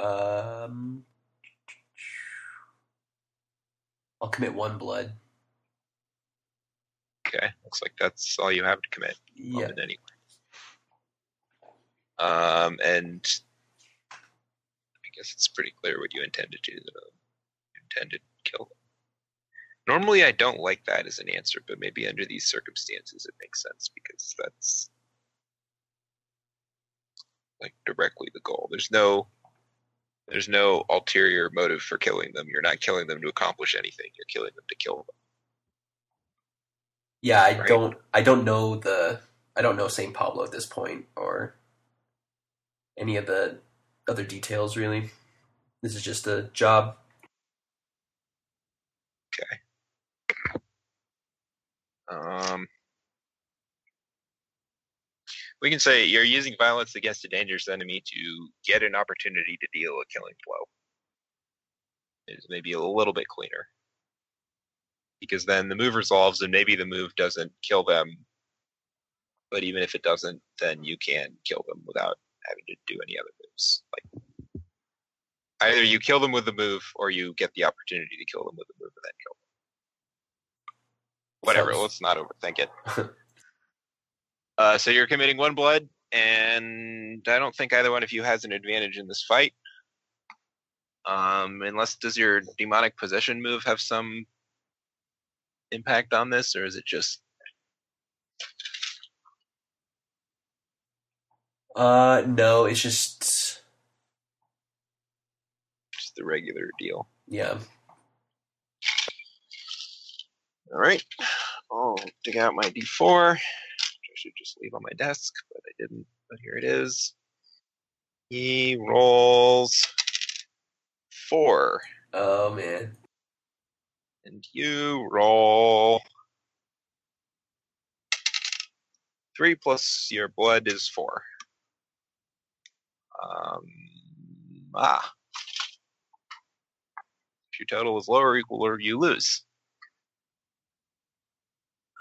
Um, I'll commit one blood. Okay. Looks like that's all you have to commit. Yeah. moment anyway. Um, and I guess it's pretty clear what you intend to do. You intend to kill them. Normally, I don't like that as an answer, but maybe under these circumstances, it makes sense because that's like directly the goal. There's no, there's no ulterior motive for killing them. You're not killing them to accomplish anything. You're killing them to kill them. Yeah, I Right. don't. I don't know the. I don't know Saint Pablo at this point, or any of the other details. Really, this is just a job. Okay. Um, we can say you're using violence against a dangerous enemy to get an opportunity to deal a killing blow. Is maybe a little bit cleaner. Because then the move resolves and maybe the move doesn't kill them. But even if it doesn't, then you can kill them without having to do any other moves. Like either you kill them with the move or you get the opportunity to kill them with the move and then kill them. Whatever, Sounds- let's not overthink it. Uh, so you're committing one blood, and I don't think either one of you has an advantage in this fight. Um, unless does your demonic possession move have some impact on this, or is it just Uh, no, it's just just the regular deal. Yeah. All right. I'll dig out my D4, which I should just leave on my desk, but I didn't. But here it is. He rolls four, Oh man. and you roll three plus your blood is four. Um, ah. If your total is lower or equal, or you lose.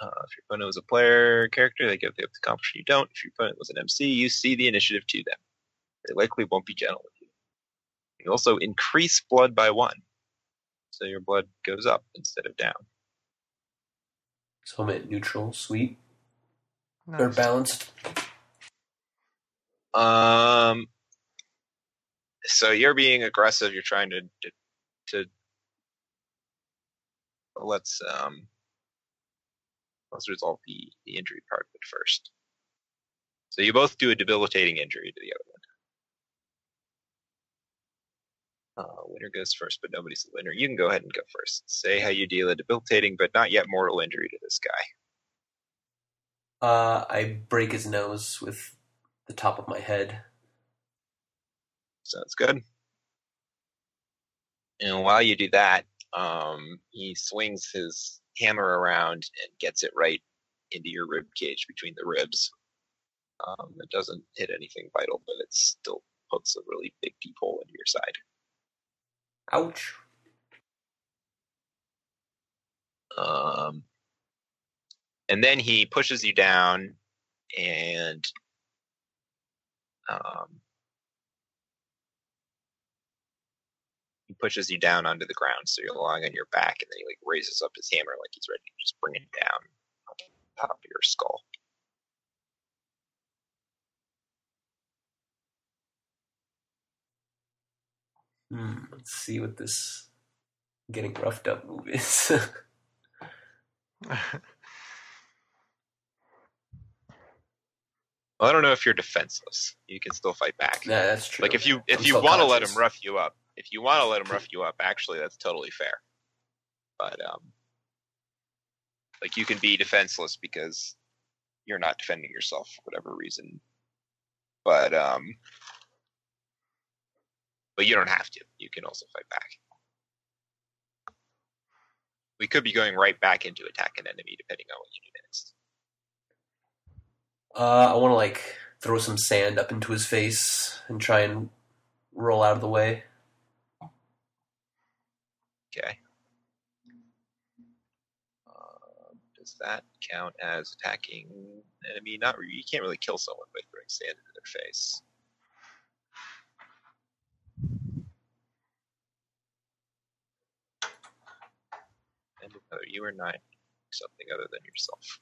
Uh, if your opponent was a player character, they get the accomplishment you don't. If your opponent was an MC, you see the initiative to them. They likely won't be gentle with you. You also increase blood by one, so your blood goes up instead of down. So I'm at neutral, sweet, or Nice. balanced. Um. So you're being aggressive. You're trying to to. to let's um. Let's resolve the the injury part of it first. So you both do a debilitating injury to the other one. Uh, winner goes first, but nobody's the winner. You can go ahead and go first. Say how you deal a debilitating but not yet mortal injury to this guy. Uh, I break his nose with the top of my head. Sounds good. And while you do that, um, he swings his hammer around and gets it right into your rib cage between the ribs. Um, it doesn't hit anything vital, but it still pokes a really big deep hole into your side. Ouch. Um, and then he pushes you down and um, pushes you down onto the ground so you're lying on your back and then he like raises up his hammer like he's ready to just bring it down on top of your skull Hmm. Let's see what this getting roughed up move is. well, i don't know if you're defenseless you can still fight back Yeah, that's true. like if you if I'm you want to let him rough you up if you want to let him rough you up actually that's totally fair. But um like you can be defenseless because you're not defending yourself for whatever reason. But um but you don't have to. You can also fight back. We could be going right back into attack an enemy depending on what you do next. Uh, I want to like throw some sand up into his face and try and roll out of the way. Okay. Um, does that count as attacking enemy? Not you can't really kill someone by throwing sand into their face. And whether you or not something other than yourself.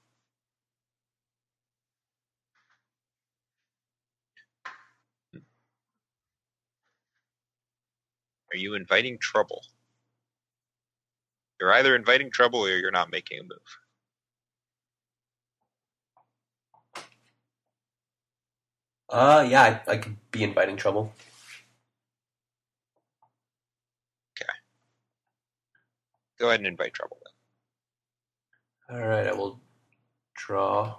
Hmm. Are you inviting trouble? You're either inviting trouble or you're not making a move. Uh, yeah, I, I could be inviting trouble. Okay. Go ahead and invite trouble then. All right, I will draw.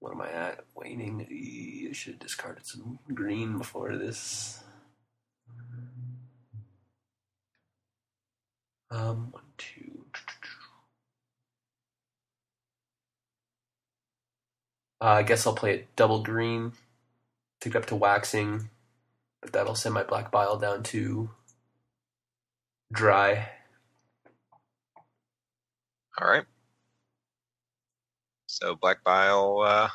What am I at? Waning. I should have discarded some green before this. Um, one, two. Uh, I guess I'll play it double green. Take it up to waxing, but that'll send my black bile down to dry. All right. So black bile, uh,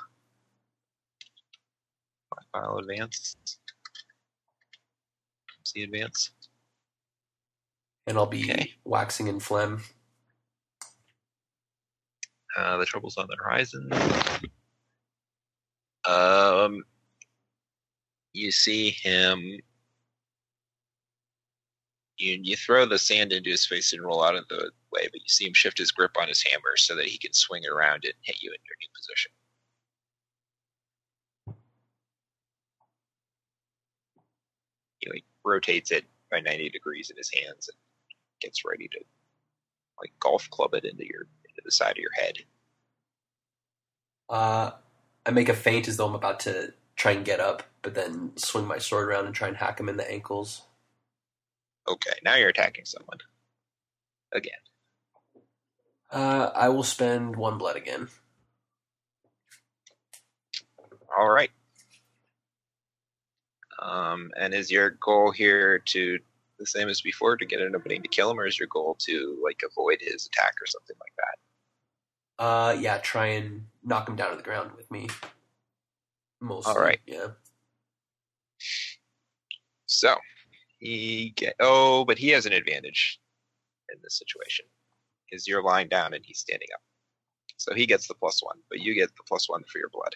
black bile advance. See advance. And I'll be Okay. waxing in phlegm. Uh, the trouble's on the horizon. Um, you see him. You you throw the sand into his face and roll out of the way, but you see him shift his grip on his hammer so that he can swing around and hit you in your new position. He like rotates it by 90 degrees in his hands and gets ready to like golf club it into your into the side of your head. Uh, I make a feint as though I'm about to try and get up, but then swing my sword around and try and hack him in the ankles. Okay, now you're attacking someone. Again. Uh, I will spend one blood again. All right. Um, and is your goal here to the same as before to get an opening to kill him, or is your goal to like avoid his attack or something like that? Uh, yeah, try and knock him down to the ground with me. Mostly. All right. Yeah. So he get oh, but he has an advantage in this situation because you're lying down and he's standing up. So he gets the plus one, but you get the plus one for your blood.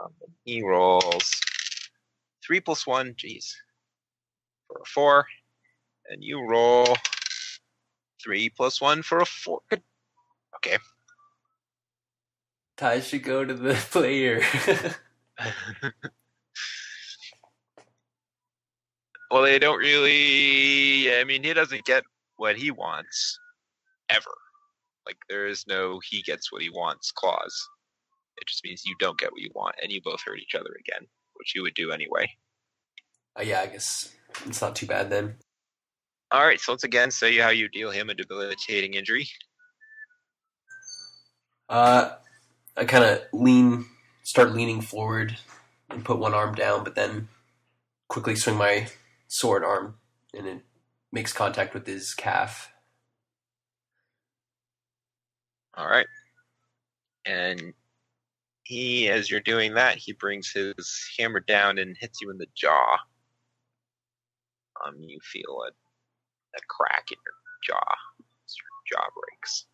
Um, he rolls three plus one, geez, for a four, and you roll three plus one for a four. Good. Okay. Ties should go to the player. well, they don't really. I mean, he doesn't get what he wants ever. Like there is no he gets what he wants clause. It just means you don't get what you want, and you both hurt each other again, which you would do anyway. Uh, yeah, I guess it's not too bad then. All right, so let's again say how you deal him a debilitating injury. Uh, I kind of lean, start leaning forward and put one arm down, but then quickly swing my sword arm, and it makes contact with his calf. All right, and he, as you're doing that, he brings his hammer down and hits you in the jaw. Um, you feel a, a crack in your jaw. as Your jaw breaks.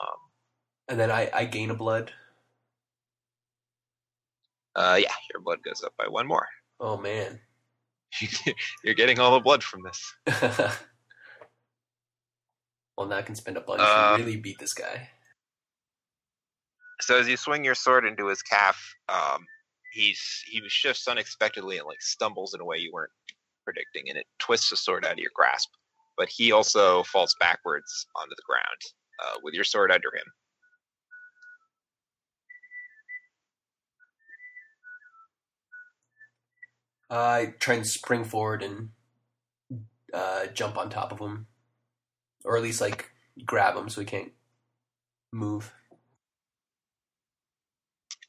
Um, And then I, I gain a blood. uh, yeah, your blood goes up by one more. Oh man. You're getting all the blood from this. well, now I can spend a blood Uh, to really beat this guy. So as you swing your sword into his calf, um, he's he shifts unexpectedly and like stumbles in a way you weren't predicting, and it twists the sword out of your grasp. But he also falls backwards onto the ground uh, with your sword under him. I try and spring forward and uh, jump on top of him, or at least like grab him so he can't move.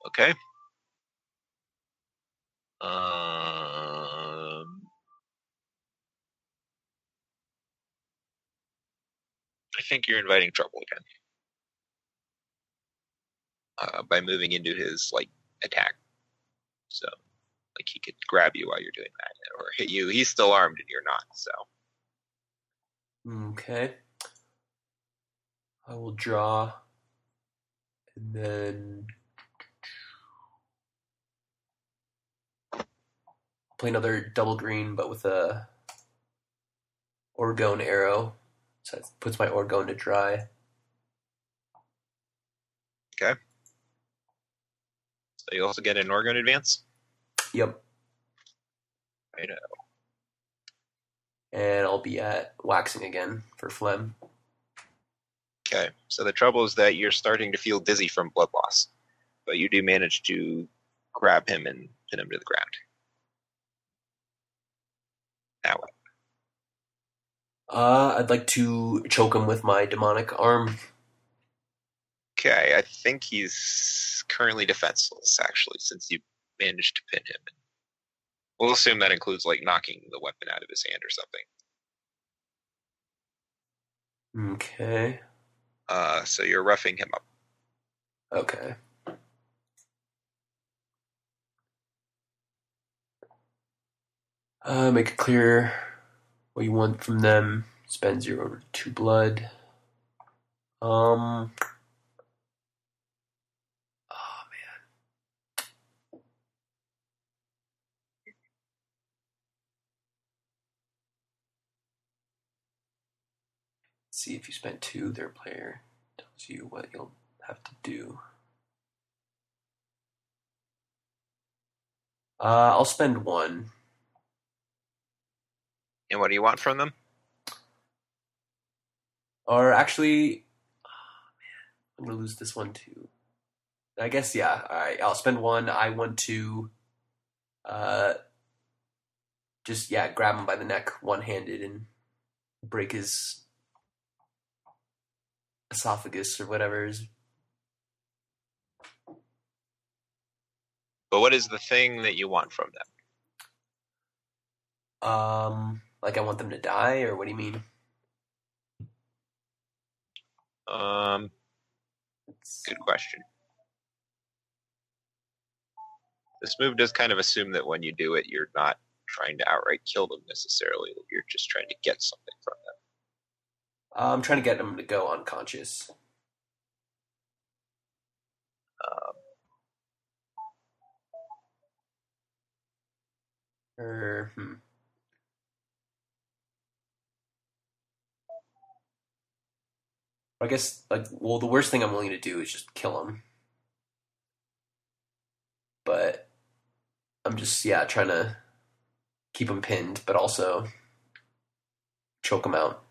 Okay. Um, I think you're inviting trouble again uh, by moving into his like attack. So, like he could grab you while you're doing that, or hit you. He's still armed and you're not. So, Okay. I will draw, and then play another double green, but with a orgone arrow. So it puts my orgone to dry. Okay. So you also get an orgone advance. Yep. I know. And I'll be at waxing again for phlegm. Okay. So the trouble is that you're starting to feel dizzy from blood loss, but you do manage to grab him and pin him to the ground. What? Uh, I'd like to choke him with my demonic arm. Okay, I think he's currently defenseless, actually, since you managed to pin him. We'll assume that includes like knocking the weapon out of his hand or something. Okay. Uh, so you're roughing him up. Okay. Uh, make it clear what you want from them. Spend zero to two blood. Um. Oh man. See if you spent two, their player tells you what you'll have to do. Uh, I'll spend one. And what do you want from them? Or actually, oh, man, I'm gonna lose this one too. I guess yeah. All right, I'll spend one. I want to, uh, just yeah, grab him by the neck, one handed, and break his esophagus or whatever. Is But what is the thing that you want from them? um like I want them to die, or what do you mean? Um, good question. This move does kind of assume that when you do it, you're not trying to outright kill them necessarily. You're just trying to get something from them. I'm trying to get them to go unconscious. Um, Or hmm. I guess like well the worst thing I'm willing to do is just kill him. But I'm just yeah, trying to keep him pinned, but also choke him out.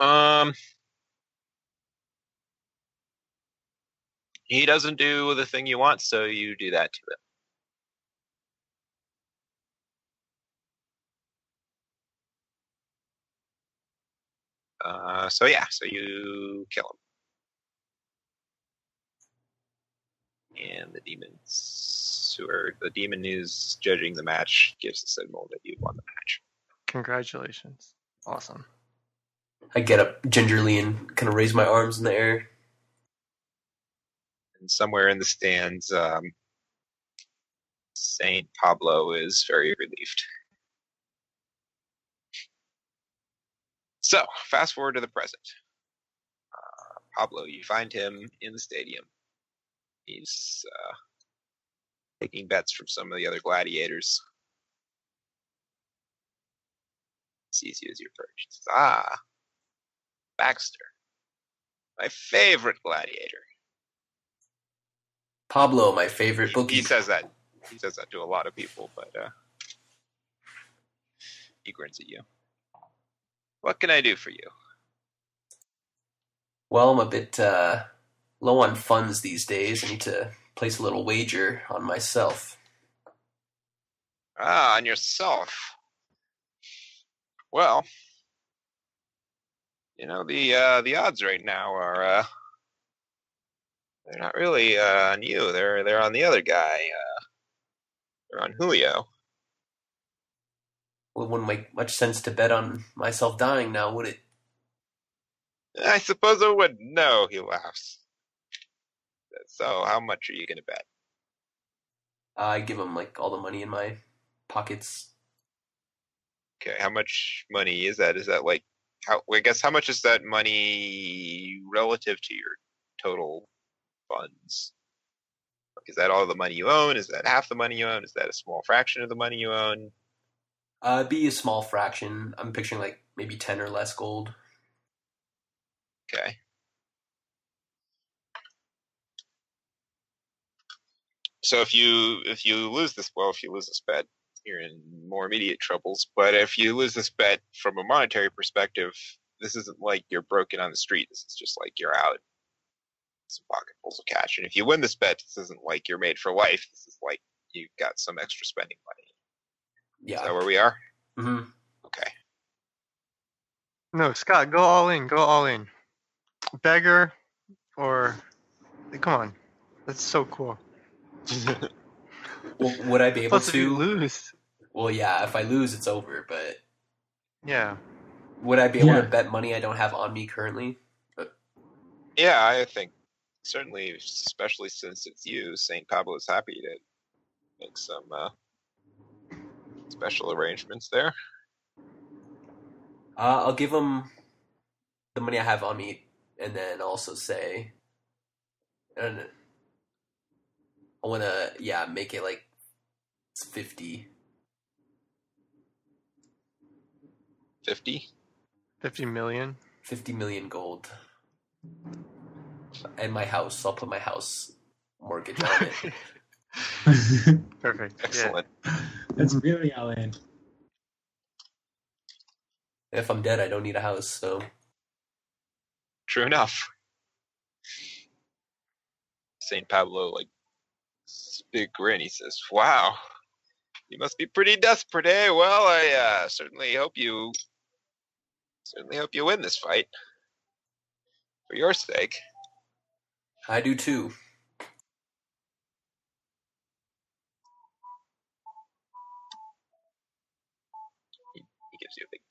Um, he doesn't do the thing you want, so you do that to him. Uh, so yeah, so you kill him, and the demons, who are the demon who's judging the match, gives the signal that you won the match. Congratulations. Awesome. I get up gingerly and kind of raise my arms in the air. and somewhere in the stands, um, Saint Pablo is very relieved. So, fast forward to the present. Uh, Pablo, you find him in the stadium. He's uh, taking bets from some of the other gladiators. Sees you as your perch. Says, ah, Baxter, my favorite gladiator. Pablo, my favorite bookie. He says that. He says that to a lot of people, but uh, he grins at you. What can I do for you? Well, I'm a bit uh, low on funds these days. I need to place a little wager on myself. Ah, on yourself. Well, you know the uh, the odds right now are uh, they're not really uh, on you. They're they're on the other guy. Uh, they're on Julio. Well, it wouldn't make much sense to bet on myself dying now, would it? I suppose it would. No, he laughs. So, how much are you going to bet? I give him like all the money in my pockets. Okay, how much money is that? Is that like how? I guess how much is that money relative to your total funds? Is that all the money you own? Is that half the money you own? Is that a small fraction of the money you own? Uh, be a small fraction. I'm picturing like maybe ten or less gold. Okay. So if you if you lose this well, if you lose this bet, you're in more immediate troubles. But if you lose this bet from a monetary perspective, this isn't like you're broken on the street. This is just like you're out some pocketfuls of cash. And if you win this bet, this isn't like you're made for life. This is like you've got some extra spending money. Is that where we are? hmm Okay. No, Scott, go all in. Go all in. Beggar or come on. That's so cool. Well, would I be able Plus, if you to? lose, Well, yeah. If I lose, it's over. But yeah. would I be able Yeah. to bet money I don't have on me currently? Yeah, I think certainly, especially since it's you, St. Pablo is happy to make some uh, special arrangements there. Uh, I'll give him the money I have on me, and then also say, and I want to, yeah, make it like it's fifty. 50? 50 million. 50 million gold. and my house. I'll put my house mortgage on it. Perfect. Yeah. Excellent. That's really all in. if I'm dead, I don't need a house. So True enough. Saint Pablo like big grin. He says, "Wow, you must be pretty desperate, eh? Well, I uh, certainly hope you certainly hope you win this fight for your sake." I do too.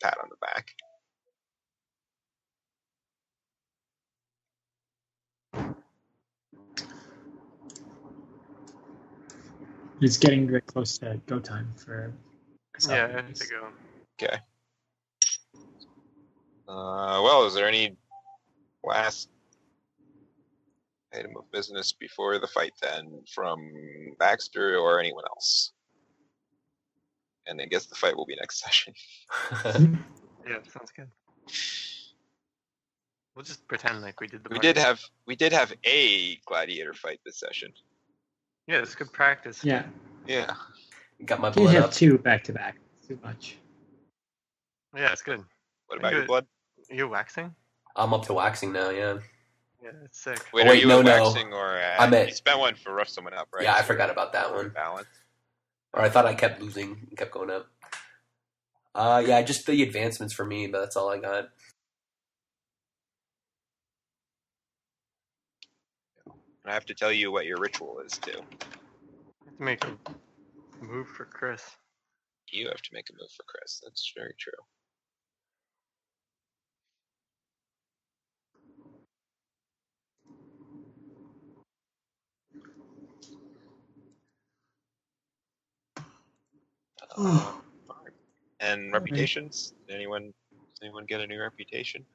Pat on the back. It's getting very close to go time for. Yeah, I have to go. Okay. Uh, well, is there any last item of business before the fight then from Baxter or anyone else? And I guess the fight will be next session. Yeah, sounds good. We'll just pretend like we did the. We did have we did have a gladiator fight this session. Yeah, it's good practice. Yeah, Yeah. Got my blood. you have up. two back to back. Too much. Yeah, it's good. What I about your good. blood? Are you waxing? I'm up to waxing now. Yeah. Yeah, it's sick. Wait, Oh, are you no, at no. waxing or at, I'm at- you spent one for rough someone up, right? Yeah, I forgot about that one. Balance. Or I thought I kept losing, and kept going up. Uh, yeah, just the advancements for me, but that's all I got. I have to tell you what your ritual is too. to make a move for Chris. You have to make a move for Chris. That's very true. Alright. and reputations? Did anyone does anyone get a new reputation?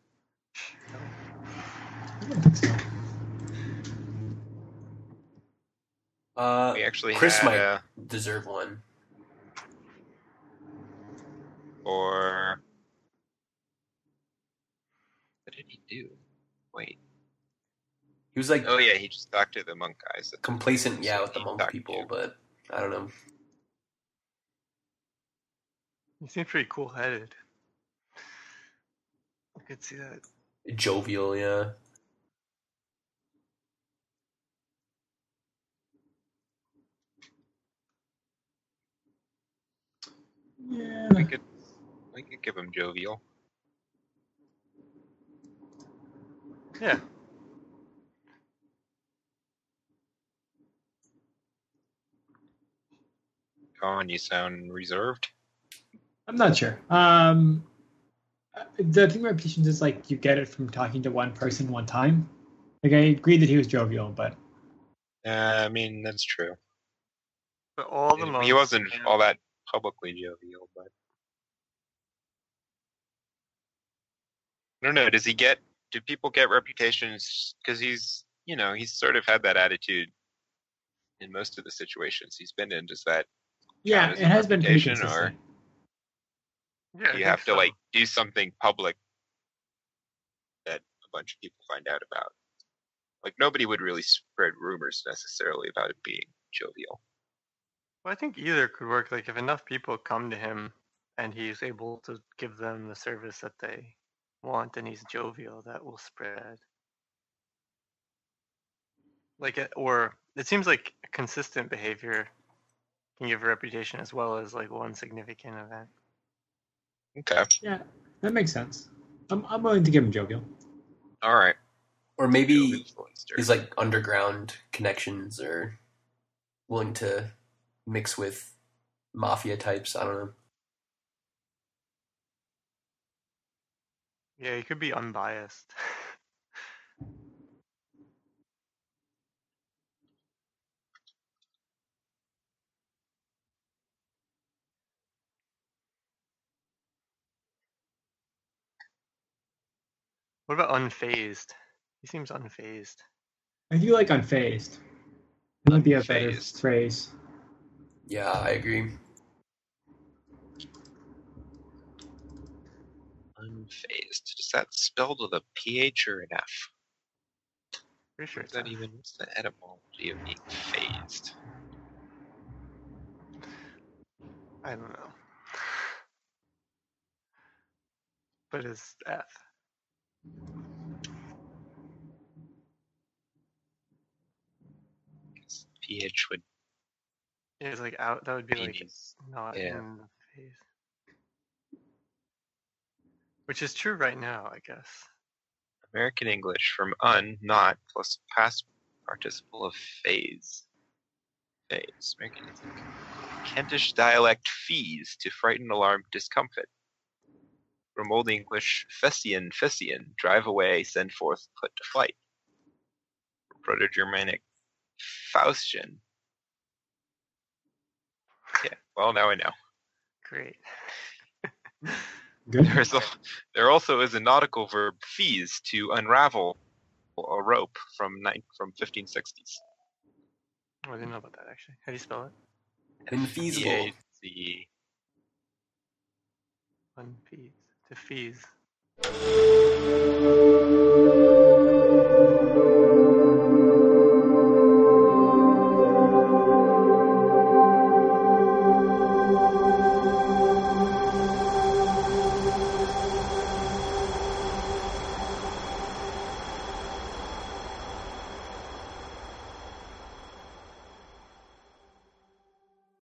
I don't think so. Uh, We actually Chris had might. uh, deserve one. or what did he do? Wait. He was like Oh yeah, he just talked to the monk guys. complacent, yeah, with the monk people, to- but I don't know. You seem pretty cool headed. I could see that. Jovial, yeah. Yeah. We could we could give him jovial. Yeah. Colin, you sound reserved. I'm not sure. Um, the thing about repetitions is like you get it from talking to one person one time. Like I agree that he was jovial, but Uh, I mean, that's true. But all the he wasn't and- all that publicly jovial, but I don't know. Does he get? Do people get reputations? Because he's, you know, he's sort of had that attitude in most of the situations he's been in. Does that yeah, it a has been pretty reputation, or- consistent. Yeah, I you have to so. like do something public that a bunch of people find out about? Like nobody would really spread rumors necessarily about it being jovial. Well, I think either could work. Like if enough people come to him and he's able to give them the service that they want, and he's jovial, that will spread. Like, it, or it seems like consistent behavior can give a reputation as well as like one significant event. Okay. Yeah, that makes sense. I'm I'm willing to give him jovial. All right. Or maybe he's like underground connections or willing to mix with mafia types. I don't know. Yeah, he could be unbiased. what about unfazed? He seems unfazed. I do like unfazed. It might be a better Unfazed. phrase. Yeah, I agree. Unfazed. Is that spelled with a PH or an F? Pretty sure What's it's that even? What's the etymology of being phased? I don't know. But it's F. pH would It's like out. That would be like mean- not yeah. in the phase. Which is true right now, I guess. American English from un, not, plus past participle of phase. Phase. American English. Kentish dialect feeze to frighten, alarm, discomfit. From Old English, Fessian, Fessian, drive away, send forth, put to flight. Proto-Germanic, Faustian. Yeah, well, now I know. Great. Good. There's a, there also is a nautical verb feeze to unravel a rope from nine, from 1560s. Oh, I didn't know about that actually. How do you spell it? Infeasible. P-A-C- To feeze.